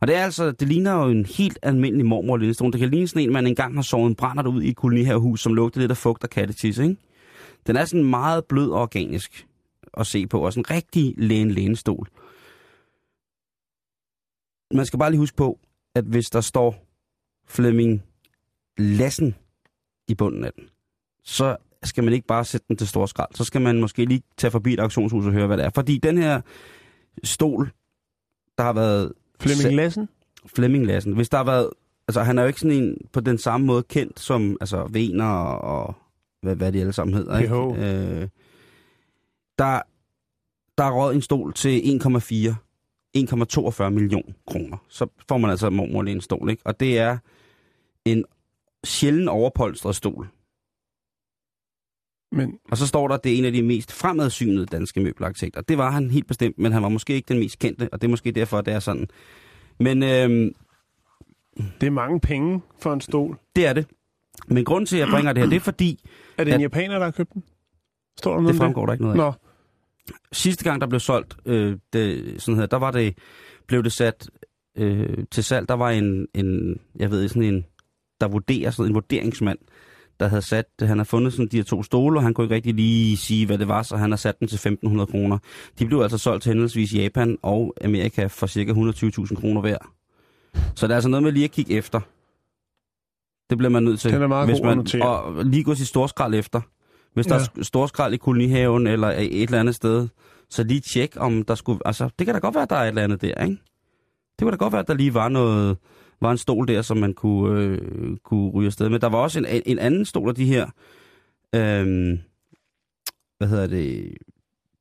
Og det er altså, det ligner jo en helt almindelig mormor lænestol. Det kan ligne sådan en, man engang har sovet en brænder ud i et kolonihavehus, som lugter lidt af fugt og kattetis, ikke? Den er sådan meget blød og organisk at se på, og sådan en rigtig læne lænestol. Man skal bare lige huske på, at hvis der står Flemming Lassen i bunden af den, så skal man ikke bare sætte den til stor skrald. Så skal man måske lige tage forbi et auktionshus og høre, hvad det er. Fordi den her stol, der har været... Flemming Lassen? Flemming Lassen. Hvis der har været... Altså, han er jo ikke sådan en på den samme måde kendt som altså, Vener og, hvad, hvad de alle sammen hedder. Ikke? Øh, der, der er råd en stol til 1,4 1,42 million kroner. Så får man altså mormor en stol, ikke? Og det er en sjælden overpolstret stol. Men Og så står der, at det er en af de mest fremadsynede danske møbelarkitekter. Det var han helt bestemt, men han var måske ikke den mest kendte, og det er måske derfor, det er sådan. Men øhm, det er mange penge for en stol. det er det. Men grunden til, at jeg bringer det her, det er fordi, Er det en At- japaner, der har købt den? Står der noget det fremgår der ikke noget af. Nå, Sidste gang, der blev solgt, øh, det, sådan her, der var det, blev det sat øh, til salg. Der var en, en, jeg ved sådan en, der vurderer, sådan en vurderingsmand, der havde sat, han har fundet sådan de her to stole, og han kunne ikke rigtig lige sige, hvad det var, så han har sat den til 1.500 kroner. De blev altså solgt til henholdsvis Japan og Amerika for cirka 120.000 kroner hver. Så det er altså noget med lige at kigge efter. Det bliver man nødt til. Den er meget hvis god man. Og lige gå sit storskrald efter. Hvis der Ja. er storskrald i kolonihaven eller et eller andet sted, så lige tjek, om der skulle... Altså, det kan da godt være, at der er et eller andet der, ikke? Det kunne da godt være, at der lige var noget... Var en stol der, som man kunne, øh, kunne ryge afsted med. Der var også en, en anden stol af de her... Øh, hvad hedder det?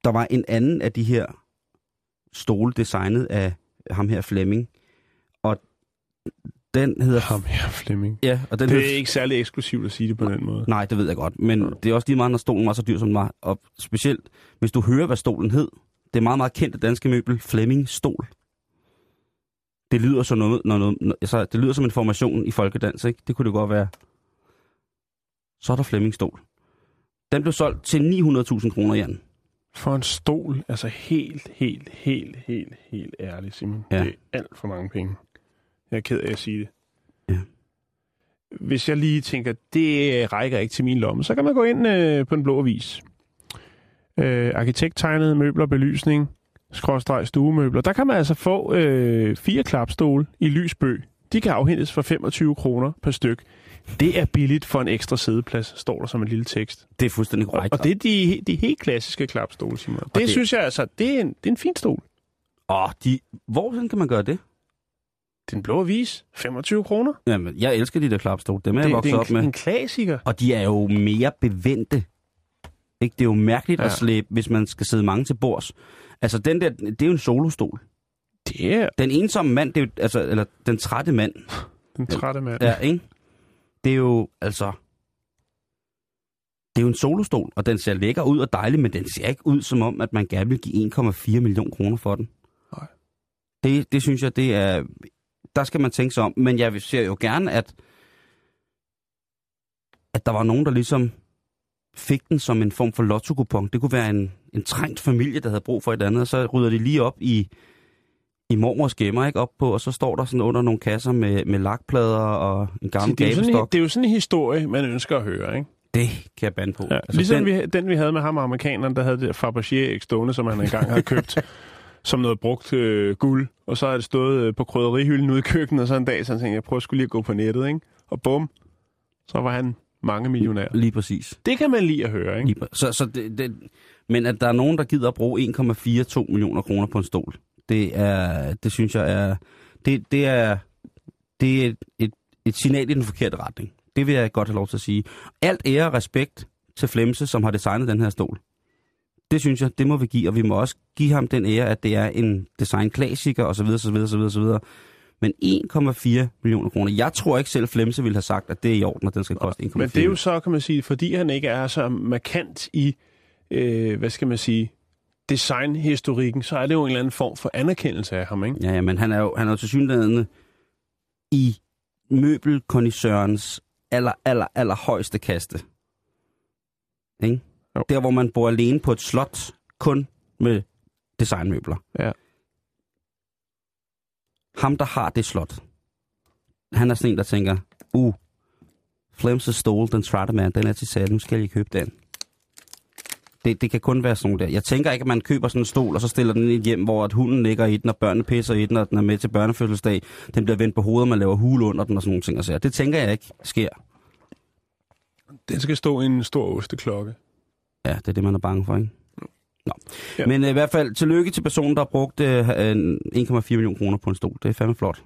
Der var en anden af de her stole designet af ham her Flemming. Og den hedder... ham her, Flemming. Ja, og den Det hedder er ikke særlig eksklusivt at sige det på den måde. Nej, det ved jeg godt, men det er også lige meget, når stolen var så dyr, som den var. Og specielt, hvis du hører, hvad stolen hed. Det er meget, meget kendte danske møbel, Flemming Stol. Det lyder, som noget, når noget, når- altså, det lyder som en formation i folkedans, ikke? Det kunne det godt være. Så er der Flemming Stol. Den blev solgt til 900.000 kroner, Jan. For en stol, altså helt, helt, helt, helt, helt ærligt, Simon. Ja. Det er alt for mange penge. Jeg er ked af at sige det. Ja. Hvis jeg lige tænker, det rækker ikke til min lomme, så kan man gå ind øh, på en blå avis. Øh, arkitekttegnede møbler, belysning, skråstreg stuemøbler. Der kan man altså få øh, fire klapstole i lysbøg de kan afhentes for 25 kroner per styk. Det er billigt for en ekstra sædeplads, står der som en lille tekst. Det er fuldstændig korrekt. Og det er de, de helt klassiske klapstole, Simon. Det, det- synes jeg altså, det er en, det er en fin stol. Åh, de, hvor kan man gøre det? Den blå avis, 25 kroner. Jamen, jeg elsker de der klapstol. Dem er Det, jeg det vokset er op en, med. en klassiker. Og de er jo mere bevendte. Ikke? Det er jo mærkeligt ja. At slæbe, hvis man skal sidde mange til bords. Altså, den der, det er jo en solostol. Det er Den ensomme mand, det er jo, altså, eller den trætte mand, den trætte mand. ja, ikke? Det er jo, altså... Det er jo en solostol, og den ser lækker ud og dejlig, men den ser ikke ud som om, at man gerne vil give 1,4 millioner kroner for den. Nej. Det, det synes jeg, det er... Der skal man tænke sig om. Men jeg ser jo gerne, at, at der var nogen, der ligesom fik den som en form for lotto Det kunne være en, en trængt familie, der havde brug for et andet, og så rydder de lige op i, i mormors gemmer, ikke op på, og så står der sådan under nogle kasser med, med lakplader og en gammel det, er sådan, det er jo sådan en historie, man ønsker at høre, ikke? Det kan jeg bande på. Ja, altså ligesom den... Vi, den, vi havde med ham amerikaneren, der havde det der Fabergé stående, som han engang havde købt som noget brugt øh, guld. Og så havde det stået øh, på krydderihylden ude i køkkenet, og så en dag, så tænkte, jeg prøver skulle lige at gå på nettet, ikke? Og bum, så var han mange millionær. Lige præcis. Det kan man lige at høre, ikke? Lige så, så det, det, men at der er nogen, der gider at bruge 1,42 millioner kroner på en stol, det er, det synes jeg er, det, det er, det er et, et, et signal i den forkerte retning. Det vil jeg godt have lov til at sige. Alt ære og respekt til Flemse, som har designet den her stol. Det synes jeg, det må vi give, og vi må også give ham den ære, at det er en designklassiker osv. osv., osv., osv. Men 1,4 millioner kroner. Jeg tror ikke selv, Flemse ville have sagt, at det er i orden, at den skal koste 1,4 Men det er jo så, kan man sige, fordi han ikke er så markant i, øh, hvad skal man sige, designhistorikken, så er det jo en eller anden form for anerkendelse af ham, ikke? Ja, ja, men han er jo, han er jo til synligheden i møbelkondisørens aller, aller, aller højeste kaste. Ikke? Jo. Der, hvor man bor alene på et slot, kun med designmøbler. Ja. Ham, der har det slot, han er sådan en, der tænker, uh, Flem's stole, den Strataman, den er til salg, nu skal jeg lige købe den. Det, det kan kun være sådan nogle der. Jeg tænker ikke, at man køber sådan en stol, og så stiller den i et hjem, hvor at hunden ligger i den, og børnene pisser i den, og den er med til børnefødselsdag. Den bliver vendt på hovedet, og man laver hule under den og sådan nogle ting. Og så. Det tænker jeg ikke sker. Den skal stå i en stor osteklokke. Ja, det er det, man er bange for, ikke? Nå. Ja. Men øh, i hvert fald, tillykke til personen, der har brugt øh, en 1,4 millioner kroner på en stol. Det er fandme flot.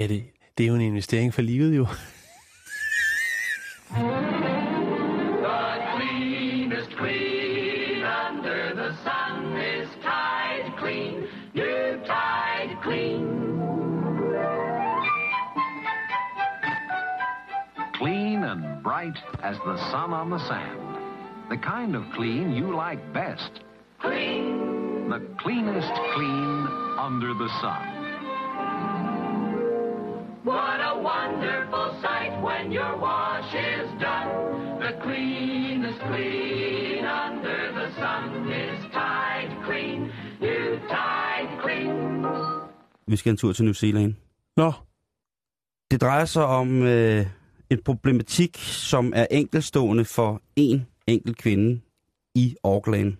Ja, det, det er jo en investering for livet, jo. bright as the sun on the sand. The kind of clean you like best. Clean. The cleanest clean under the sun. What a wonderful sight when your wash is done. The cleanest clean under the sun is Tide Clean. New Tide Clean. Vi skal en tur til New Zealand. Nå, Det drejer sig om øh, en problematik, som er enkelstående for en enkelt kvinde i Auckland.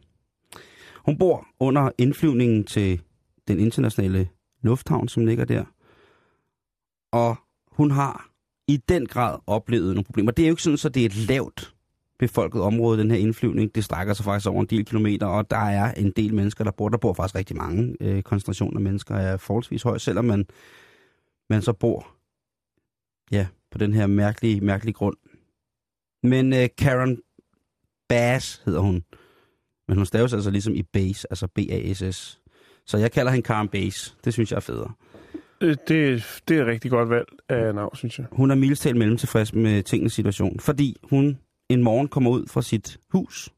Hun bor under indflyvningen til den internationale lufthavn, som ligger der. Og hun har i den grad oplevet nogle problemer. Det er jo ikke sådan, at det er et lavt befolket område, den her indflyvning. Det strækker sig faktisk over en del kilometer, og der er en del mennesker, der bor. Der bor faktisk rigtig mange. Øh, koncentrationen af mennesker er forholdsvis høj, selvom man, man så bor ja, på den her mærkelige, mærkelige grund. Men øh, Karen Bass hedder hun. Men hun staves altså ligesom i base, altså B-A-S-S. Så jeg kalder hende Karen Bass. Det synes jeg er federe. øh, det, det er et rigtig godt valg af navn, synes jeg. Hun er mildest talt mellem tilfreds med tingens situation, fordi hun en morgen kommer ud fra sit hus,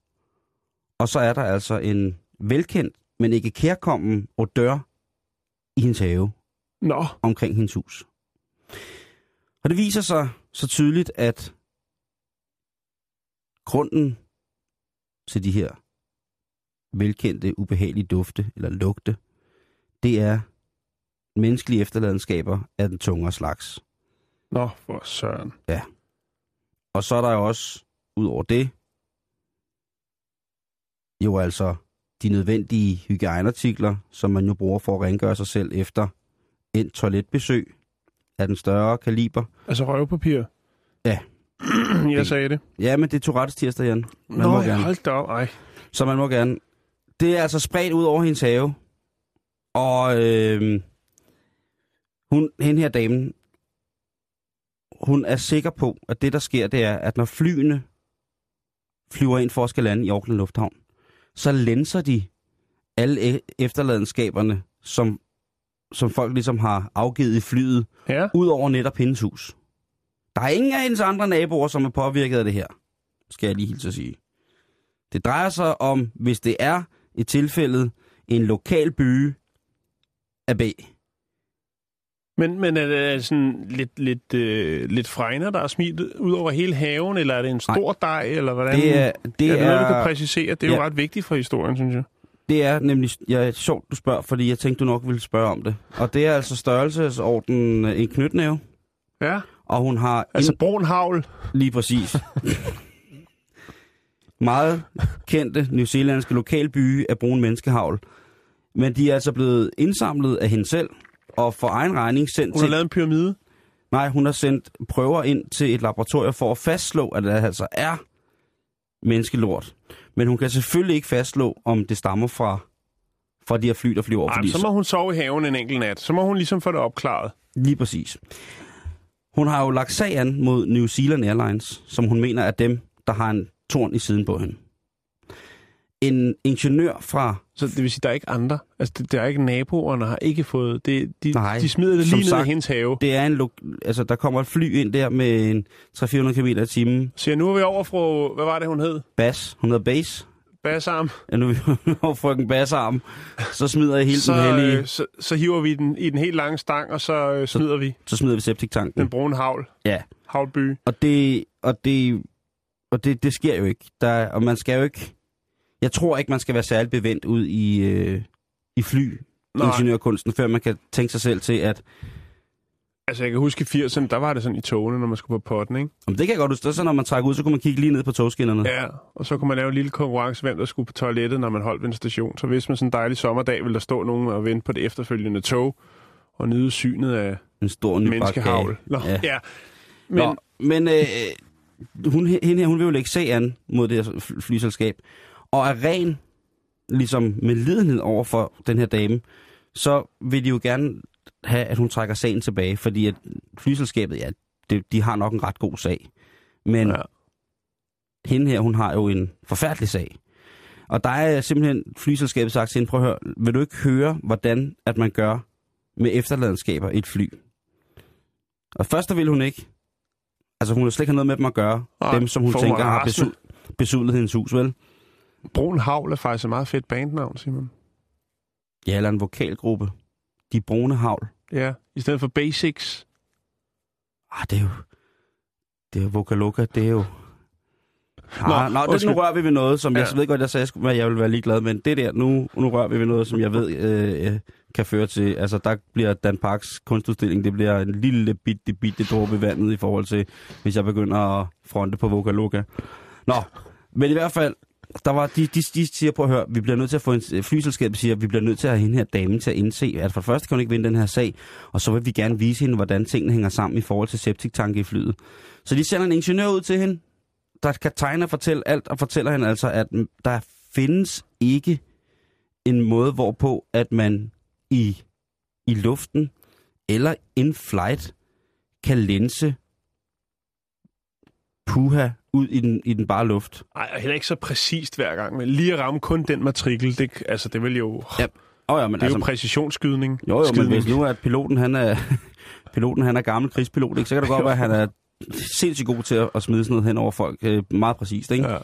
og så er der altså en velkendt, men ikke kærkommen odør i hendes have Nå, omkring hendes hus. Og det viser sig så tydeligt, at grunden til de her velkendte, ubehagelige dufte eller lugte, det er menneskelige efterladenskaber af den tungere slags. nå, for søren. Og så er der jo også, ud over det, jo altså de nødvendige hygiejneartikler, som man jo bruger for at rengøre sig selv efter en toiletbesøg af den større kaliber. Altså røvpapir? Ja. jeg sagde det. Ja, men det er Tourettes tirsdag, Jan. Man Nå, må gerne. hold da op. Ej. Så man må gerne. Det er altså spredt ud over hendes have. Og øh, hun, hende her damen, hun er sikker på, at det der sker, det er, at når flyene flyver ind for at skal lande i Auckland Lufthavn, så lænser de alle e- efterladenskaberne, som, som folk ligesom har afgivet i flyet, Ja. ud over netop hendes hus. Der er ingen af hendes andre naboer, som er påvirket af det her, skal jeg lige hilse at sige. Det drejer sig om, hvis det er i tilfældet en lokal by af B. Men, men er det sådan lidt, lidt, øh, lidt fregner, der er smidt ud over hele haven, eller er det en stor dej, eller hvordan? Det er, det er det noget, du kan præcisere? Det er jo Ja. ret vigtigt for historien, synes jeg. Det er nemlig ja, sjovt, du spørger, fordi jeg tænkte, du nok ville spørge om det. Og det er altså størrelsesorden øh, en knytnæve, Ja. og hun har Altså brun havl. Lige præcis. Meget kendte newzealandske lokalbye af brun menneskehavl. Men de er altså blevet indsamlet af hende selv, og for egen regning sendt Hun har til... lavet en pyramide. Nej, hun har sendt prøver ind til et laboratorium for at fastslå, at det altså er menneskelort. Men hun kan selvfølgelig ikke fastslå, om det stammer fra, fra de her fly, der flyver over. Ej, fordi så må hun sove i haven en enkelt nat. Så må hun ligesom få det opklaret. Lige præcis. Hun har jo lagt sag an mod New Zealand Airlines, som hun mener er dem, der har en torn i siden på hende. En ingeniør fra... Så det vil sige, der er ikke andre. Altså, det, der er ikke naboerne, har ikke fået... Det, de, Nej, de smider det lige ned i sagt, hendes have. Det er en... Lo- altså, der kommer et fly ind der med en 300-400 km i timen. Så nu er vi over fra... Hvad var det, hun hed? Bas. Hun hedder Bas. Bassarm. Ja, nu er vi over frøken Basarm. Så smider jeg hele Så, den hellige... øh, så, så hiver vi den i den helt lange stang, og så øh, smider vi Så smider vi septiktanken. den brune havl. Ja. Havlby. Og det, og det, og det, det sker jo ikke. Der, og man skal jo ikke... Jeg tror ikke, man skal være særlig bevendt ud i, øh, i fly Nej. ingeniørkunsten, før man kan tænke sig selv til, at Altså, jeg kan huske i 80'erne, der var det sådan i togene, når man skulle på potten, ikke? om det kan jeg godt huske, så når man trækker ud, så kunne man kigge lige ned på togskinnerne. Ja, og så kunne man lave en lille konkurrence, hvem der skulle på toilettet, når man holdt ved en station. Så hvis man sådan en dejlig sommerdag, ville der stå nogen og vente på det efterfølgende tog, og nyde synet af En stor nybagt menneskehavl. Nå, Ja. ja. Men, Men, Nå, men øh, hun, hende her, hun vil jo lægge sag an mod det her fly- flyselskab. Og er ren, ligesom med lidenhed over for den her dame, så vil de jo gerne have, at hun trækker sagen tilbage, fordi at flyselskabet, ja, det, de har nok en ret god sag. Men Ja. hende her, hun har jo en forfærdelig sag. Og der er simpelthen flyselskabet sagt til hende, prøv at høre, vil du ikke høre, hvordan at man gør med efterladenskaber i et fly? Og først der ville hun ikke. Altså hun har slet ikke have noget med dem at gøre. Nej, dem, som hun tænker er har rasende. besu- besudlet hendes hus, vel? Brun havl er faktisk et meget fedt bandnavn, Simon. Ja, eller en vokalgruppe. De brune havl. Ja, i stedet for Basics. Ah, det er jo... Det er jo Vocaloka, det er jo... Nå, Nå, nå det, nu rører vi ved noget, som jeg Ja. ved godt, jeg sagde, at jeg ville være ligeglad, men det der, nu, nu rører vi ved noget, som jeg ved øh, kan føre til, altså der bliver Dan Parks kunstudstilling, det bliver en lille bitte, bitte dråbe vandet i forhold til, hvis jeg begynder at fronte på Vocaloka. Nå, men i hvert fald, der var, de, de, de siger på at høre, vi bliver nødt til at få en, øh, flyselskabet siger, vi bliver nødt til at have hende her dame til at indse, at for det første kan hun ikke vinde den her sag, og så vil vi gerne vise hende, hvordan tingene hænger sammen i forhold til septiktanke i flyet. Så de sender en ingeniør ud til hende, der kan tegne og fortælle alt, og fortæller hende altså, at der findes ikke en måde, hvorpå at man i, i luften eller in flight kan lense puha ud i den, i den bare luft. Ej, og heller ikke så præcist hver gang, men lige at ramme kun den matrikel, det, altså, det vil jo... Ja, Oh, ja, men det er altså, jo præcisionsskydning. Jo, jo, men Skydning. hvis nu at piloten, han er, piloten, han er gammel krigspilot, ikke, så kan det godt være, at han er sindssygt god til at, at smide sådan noget hen over folk. Øh, meget præcist, ikke? Ja.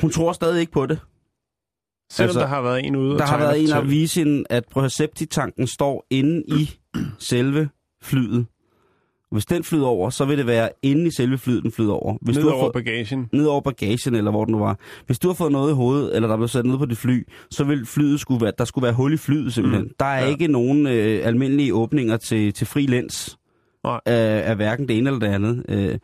Hun tror stadig ikke på det. Selvom Altså, der har været en ude Der har været en at vise hende, at septitanken står inde i selve flyet. Hvis den flyder over, så vil det være inde i selve flyet, den flyder over. Hvis Ned du har over fået, bagagen. ned over bagagen, eller hvor den nu var. Hvis du har fået noget i hovedet, eller der er blevet sat ned på dit fly, så vil flyet skulle være, der skulle være hul i flyet simpelthen. Mm, der er ja. ikke nogen øh, almindelige åbninger til, til fri læns Nej. af, af hverken det ene eller det andet. Øh,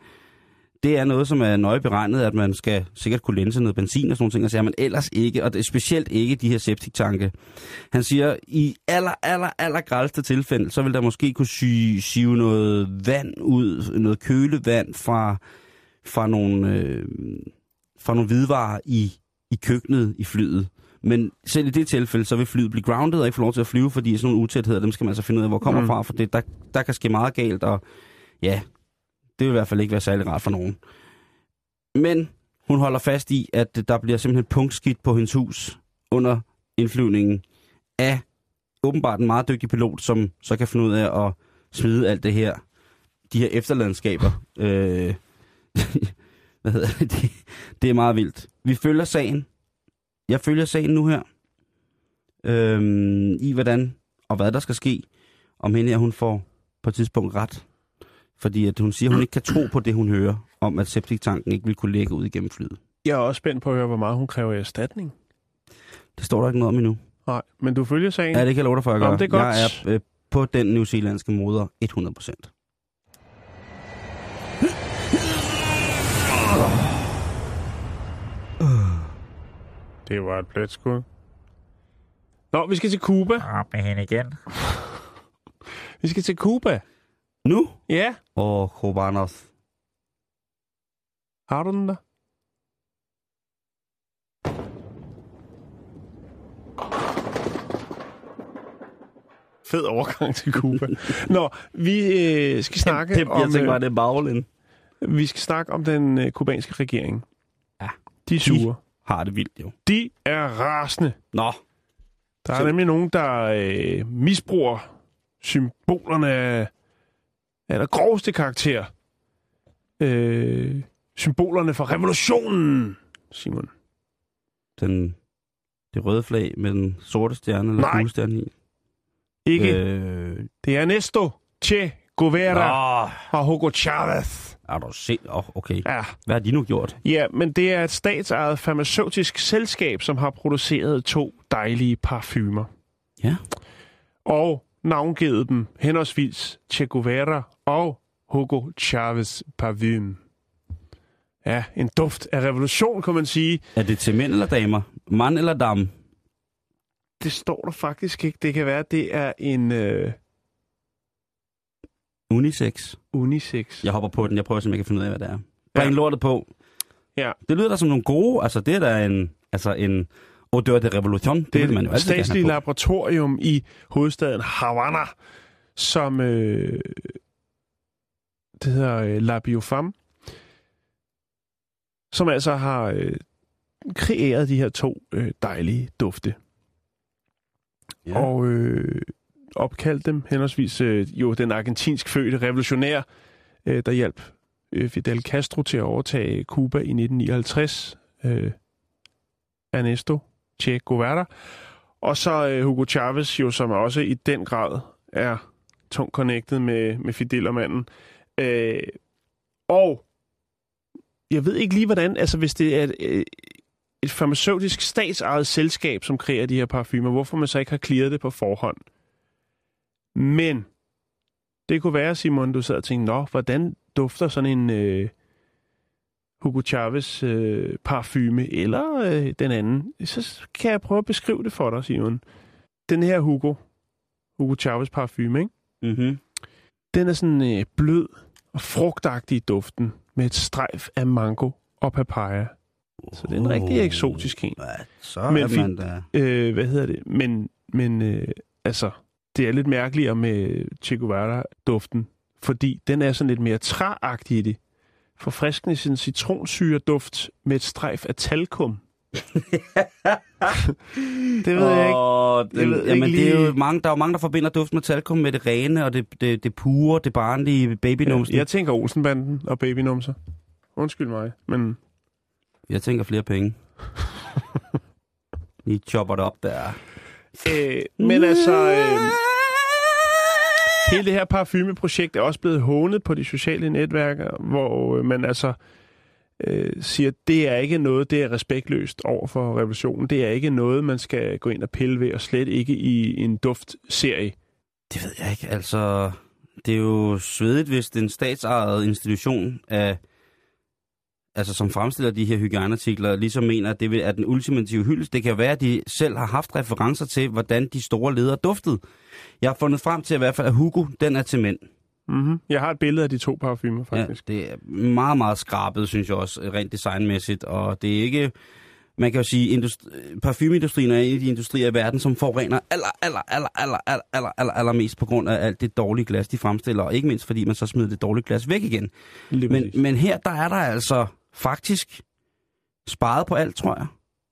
det er noget, som er nøje beregnet, at man skal sikkert kunne lænse noget benzin og sådan nogle ting, og siger, men ellers ikke, og det er specielt ikke de her septiktanke. Han siger, i aller, aller, aller grældste tilfælde, så vil der måske kunne sy, sive noget vand ud, noget kølevand fra, fra nogle, øh, fra nogle hvidevarer i, i køkkenet i flyet. Men selv i det tilfælde, så vil flyet blive grounded og ikke få lov til at flyve, fordi sådan nogle utætheder, dem skal man så finde ud af, hvor kommer Mm. fra, for det, der, der kan ske meget galt, og ja, det vil i hvert fald ikke være særlig rart for nogen. Men hun holder fast i, at der bliver simpelthen punktskidt på hendes hus under indflyvningen af åbenbart en meget dygtig pilot, som så kan finde ud af at smide alt det her, de her efterladenskaber. Øh, hvad hedder det? det? Det er meget vildt. Vi følger sagen. Jeg følger sagen nu her. Øh, I hvordan og hvad der skal ske. Om hende her, hun får på et tidspunkt ret. Fordi at hun siger, at hun ikke kan tro på det, hun hører, om at septiktanken ikke vil kunne lægge ud igennem flyet. Jeg er også spændt på at høre, hvor meget hun kræver i erstatning. Det står der ikke noget om endnu. Nej, men du følger sagen. Ja, det kan jeg love dig for, at jeg Nå, gør. men det er godt. Jeg er øh, på den new zealandske moder 100 procent. Det var et blødt skud. Nå, vi skal til Cuba. Op med hende igen. Vi skal til Cuba. Nu? Ja. Og Kobanos. Har du den der? Fed overgang til Cuba. Nå, vi øh, skal snakke Det, jeg om... tænker øh, bare, det er baglen. Vi skal snakke om den øh, kubanske regering. Ja. De er sure. Har det vildt, jo. De er rasende. Nå. Der er Så- nemlig nogen, der øh, misbruger symbolerne af der groveste karakter. Øh, symbolerne for revolutionen, Simon. Den, det røde flag med den sorte stjerne eller Nej. stjerne i. Ikke? Øh, Det er Ernesto Che Guevara Nå. og Hugo Chavez. er du se? Oh, okay. Ja. Hvad har de nu gjort? Ja, men det er et statsejet farmaceutisk selskab, som har produceret to dejlige parfumer. Ja. Og navngivet dem henholdsvis Che Guevara og Hugo Chavez Parfume. Ja, en duft af revolution, kan man sige. Er det til mænd eller damer? Mand eller dam? Det står der faktisk ikke. Det kan være, at det er en øh, Unisex. unisex. Jeg hopper på den. Jeg prøver simpelthen ikke at finde ud af, hvad det er. Bring ja. lortet på. Ja. Det lyder da som nogle gode. Altså, det er da en, altså en odør de revolution. Det, Det er man jo et statsligt laboratorium i hovedstaden Havana, som øh, det hedder øh, La Biofam, som altså har øh, kreeret de her to øh, dejlige dufte. Ja. Og øh, opkaldt dem henholdsvis øh, jo den argentinsk fødte revolutionær, øh, der hjalp øh, Fidel Castro til at overtage Cuba i 1959, øh, Ernesto Che Guevara. Og så øh, Hugo Chavez, jo, som også i den grad er tungt connected med, med Fidel og manden. Øh, og jeg ved ikke lige, hvordan, altså hvis det er et, øh, et farmaceutisk statsejet selskab, som kreerer de her parfumer, hvorfor man så ikke har clearet det på forhånd. Men det kunne være, Simon, du sad og tænkte, nå, hvordan dufter sådan en øh, Hugo Chavez øh, parfume, eller øh, den anden? Så kan jeg prøve at beskrive det for dig, Simon. Den her Hugo, Hugo Chavez parfume, ikke? Mm-hmm. Den er sådan øh, blød og frugtagtig i duften, med et strejf af mango og papaya. Så det er en rigtig eksotisk en. Så Men er man da... Øh, hvad hedder det? Men, men øh, altså, det er lidt mærkeligere med Che Guevara-duften, fordi den er sådan lidt mere træagtig i det. Forfriskende sin citronsyre-duft med et strejf af talkum. Det ved jeg ikke. Jeg den, ved jamen, ikke det er jo mange, der er jo mange, der forbinder duft med talkum med det rene og det, det, det pure, det barnlige babynumsen. Ja, jeg tænker Olsenbanden og babynumser. Undskyld mig, men Jeg tænker flere penge. I chopper det op der. Øh, men altså, øh, hele det her parfumeprojekt er også blevet hånet på de sociale netværker, hvor øh, man altså øh, siger, at det er ikke noget, det er respektløst over for revolutionen. Det er ikke noget, man skal gå ind og pille ved, og slet ikke i en duftserie. Det ved jeg ikke. Altså, det er jo svedigt, hvis det er en statsejet institution af altså, som fremstiller de her hygiejneartikler, ligesom mener, at det er den ultimative hyldest. Det kan være, at de selv har haft referencer til, hvordan de store ledere duftede. Jeg har fundet frem til i hvert fald, at Hugo, den er til mænd. Mm-hmm. Jeg har et billede af de to parfumer, faktisk. Ja, det er meget, meget skrabet, synes jeg også, rent designmæssigt. Og det er ikke... Man kan jo sige, industri, parfumeindustrien er en af de industrier i verden, som forurener aller, aller, aller, aller, aller, aller, aller, aller mest på grund af alt det dårlige glas, de fremstiller. Og ikke mindst, fordi man så smider det dårlige glas væk igen. Lige Men, præcis. men her, der er der altså faktisk sparet på alt, tror jeg.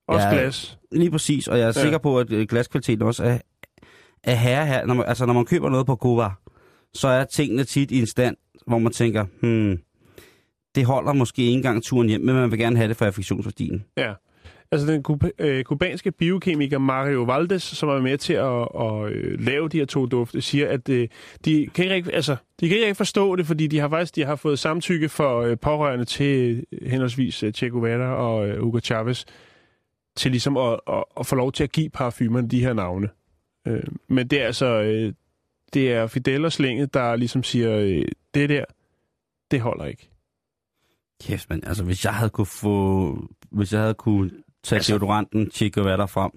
Også Ja, glas. Lige præcis, og jeg er Ja. sikker på, at øh, glaskvaliteten også er, er herre her. Når man, altså, når man køber noget på Kova, så er tingene tit i en stand, hvor man tænker, hmm, det holder måske ikke engang turen hjem, men man vil gerne have det for affektionsværdien. Ja. Altså den kub øh, kubanske biokemiker Mario Valdes, som er med til at, at at lave de her to dufte, siger, at øh, de, kan ikke, altså, de kan ikke forstå det, fordi de har faktisk de har fået samtykke for øh, pårørende til øh, henholdsvis øh, Che Guevara og øh, Hugo Chavez, til ligesom at, at, at få lov til at give parfumerne de her navne. Øh, men det er altså, øh, det er Fidel og Slænget, der ligesom siger, øh, det der, det holder ikke. Kæft, men altså, hvis jeg havde kunne få... Hvis jeg havde kunne tage Altså- deodoranten, tjekke hvad der frem.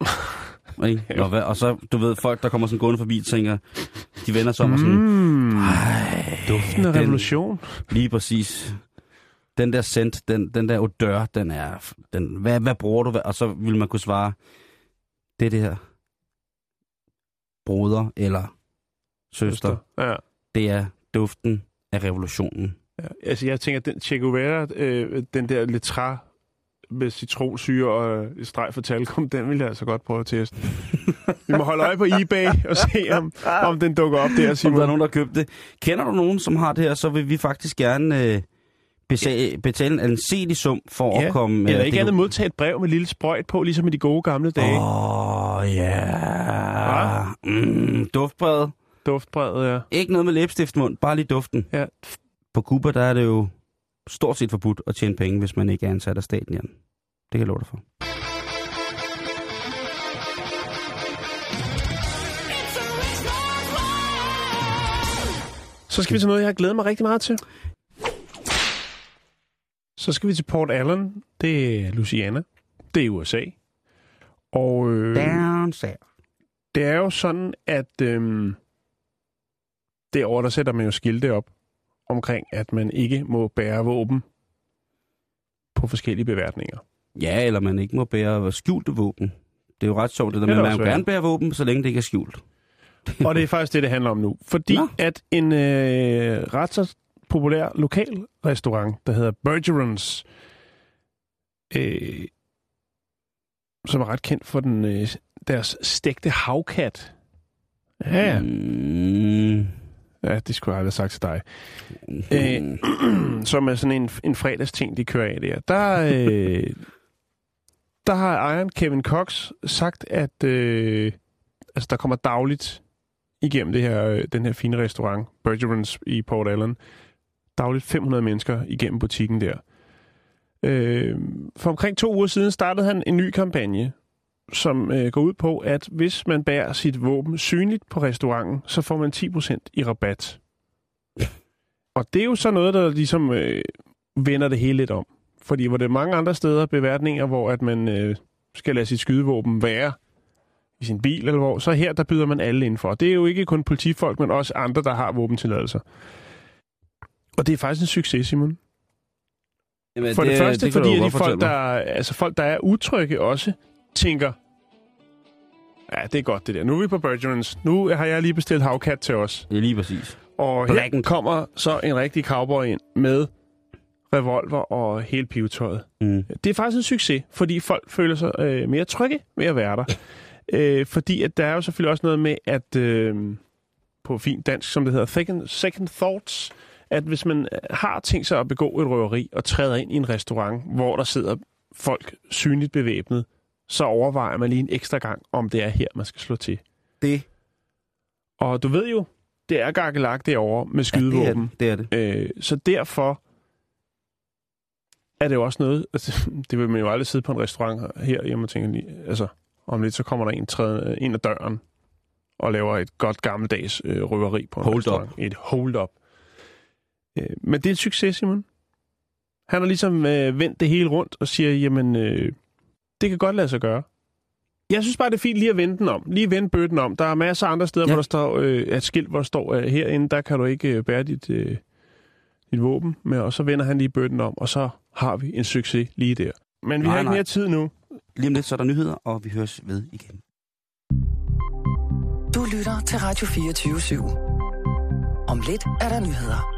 ikke? og, hvad, og så, du ved, folk, der kommer sådan gående forbi, tænker, de vender sig om og sådan, Mm, ej, duften af revolution. Lige præcis. Den der scent, den, den der odør, den er... Den, hvad, hvad bruger du? Og så vil man kunne svare, det er det her. Broder eller søster. Ja. Det er duften af revolutionen. Ja, altså jeg tænker, den Che Guevara, øh, den der lidt træ med citronsyre og et streg for talkum, den vil jeg altså godt prøve at teste. Vi må holde øje på eBay og se, om, om den dukker op der, Om der er Simon. nogen, der har købt det. Kender du nogen, som har det her, så vil vi faktisk gerne øh, betale, betale en anselig sum for at komme... Eller øh, ikke det andet modtage et brev med lille sprøjt på, ligesom i de gode gamle dage. Åh, oh, ja. Mm, duftbrevet. Duftbrevet, ja. Ikke noget med læbestiftmund, bare lige duften. ja. På Cuba, der er det jo stort set forbudt at tjene penge, hvis man ikke er ansat af staten, Jan. Det kan jeg love dig for. Så skal vi til noget, jeg har glædet mig rigtig meget til. Så skal vi til Port Allen. Det er Louisiana. Det er USA. Og øh, Down south. Det er jo sådan, at øh, derovre, der sætter man jo skilte op omkring, at man ikke må bære våben på forskellige beværtninger. Ja, eller man ikke må bære skjulte våben. Det er jo ret sjovt, det der med, at man gerne bære våben, så længe det ikke er skjult. Og det er faktisk det, det handler om nu. Fordi Nå. at en øh, ret så populær lokal restaurant, der hedder Bergerons, øh, som er ret kendt for den øh, deres stegte havkat. Ja, Mm. ja, det skulle jeg aldrig have sagt til dig. Øh, som er sådan en, en fredagsting, de kører af der. Der, øh, der har ejeren Kevin Cox sagt, at øh, altså, der kommer dagligt igennem det her, øh, den her fine restaurant, Bergerons i Port Allen, dagligt 500 mennesker igennem butikken der. Øh, for omkring to uger siden startede han en ny kampagne, som øh, går ud på, at hvis man bærer sit våben synligt på restauranten, så får man 10% i rabat. Og det er jo så noget, der ligesom øh, vender det hele lidt om. Fordi hvor det er mange andre steder, beværtninger, hvor at man øh, skal lade sit skydevåben være i sin bil, eller hvor, så her, der byder man alle indenfor. Det er jo ikke kun politifolk, men også andre, der har våbentilladelser. Og det er faktisk en succes, Simon. Jamen, For det, det første, det fordi de folk, der, altså folk, der er utrygge også, tænker, ja, det er godt det der. Nu er vi på Bergerons. Nu har jeg lige bestilt havkat til os. Ja, lige præcis. Og her Blacken. kommer så en rigtig cowboy ind med revolver og hele pivetøjet. Mm. Det er faktisk en succes, fordi folk føler sig øh, mere trygge ved at være der. øh, fordi at der er jo selvfølgelig også noget med, at øh, på fint dansk, som det hedder, second, second thoughts, at hvis man øh, har tænkt sig at begå et røveri og træder ind i en restaurant, hvor der sidder folk synligt bevæbnet, så overvejer man lige en ekstra gang, om det er her, man skal slå til. Det, Og du ved jo, det er gakkelagt derovre med ja, det, er, skydevåben. det, det er det. Øh, så derfor er det jo også noget, altså, det vil man jo aldrig sidde på en restaurant her hjemme og tænke, lige, altså om lidt så kommer der en træde ind ad døren og laver et godt gammeldags øh, røveri på en Hold restaurant. Et hold-up. Øh, men det er et succes, Simon. Han har ligesom øh, vendt det hele rundt og siger, jamen, øh, det kan godt lade sig gøre. Jeg synes bare, det er fint lige at vende den om. Lige vende bøtten om. Der er masser af andre steder, ja. Hvor der står øh, et skilt, hvor der står, øh, herinde, der kan du ikke øh, bære dit, øh, dit våben med, og så vender han lige bøtten om, og så har vi en succes lige der. Men vi Nej, har ikke nej. mere tid nu. Lige om lidt, så er der nyheder, og vi høres ved igen. Du lytter til Radio 24 /7. Om lidt er der nyheder.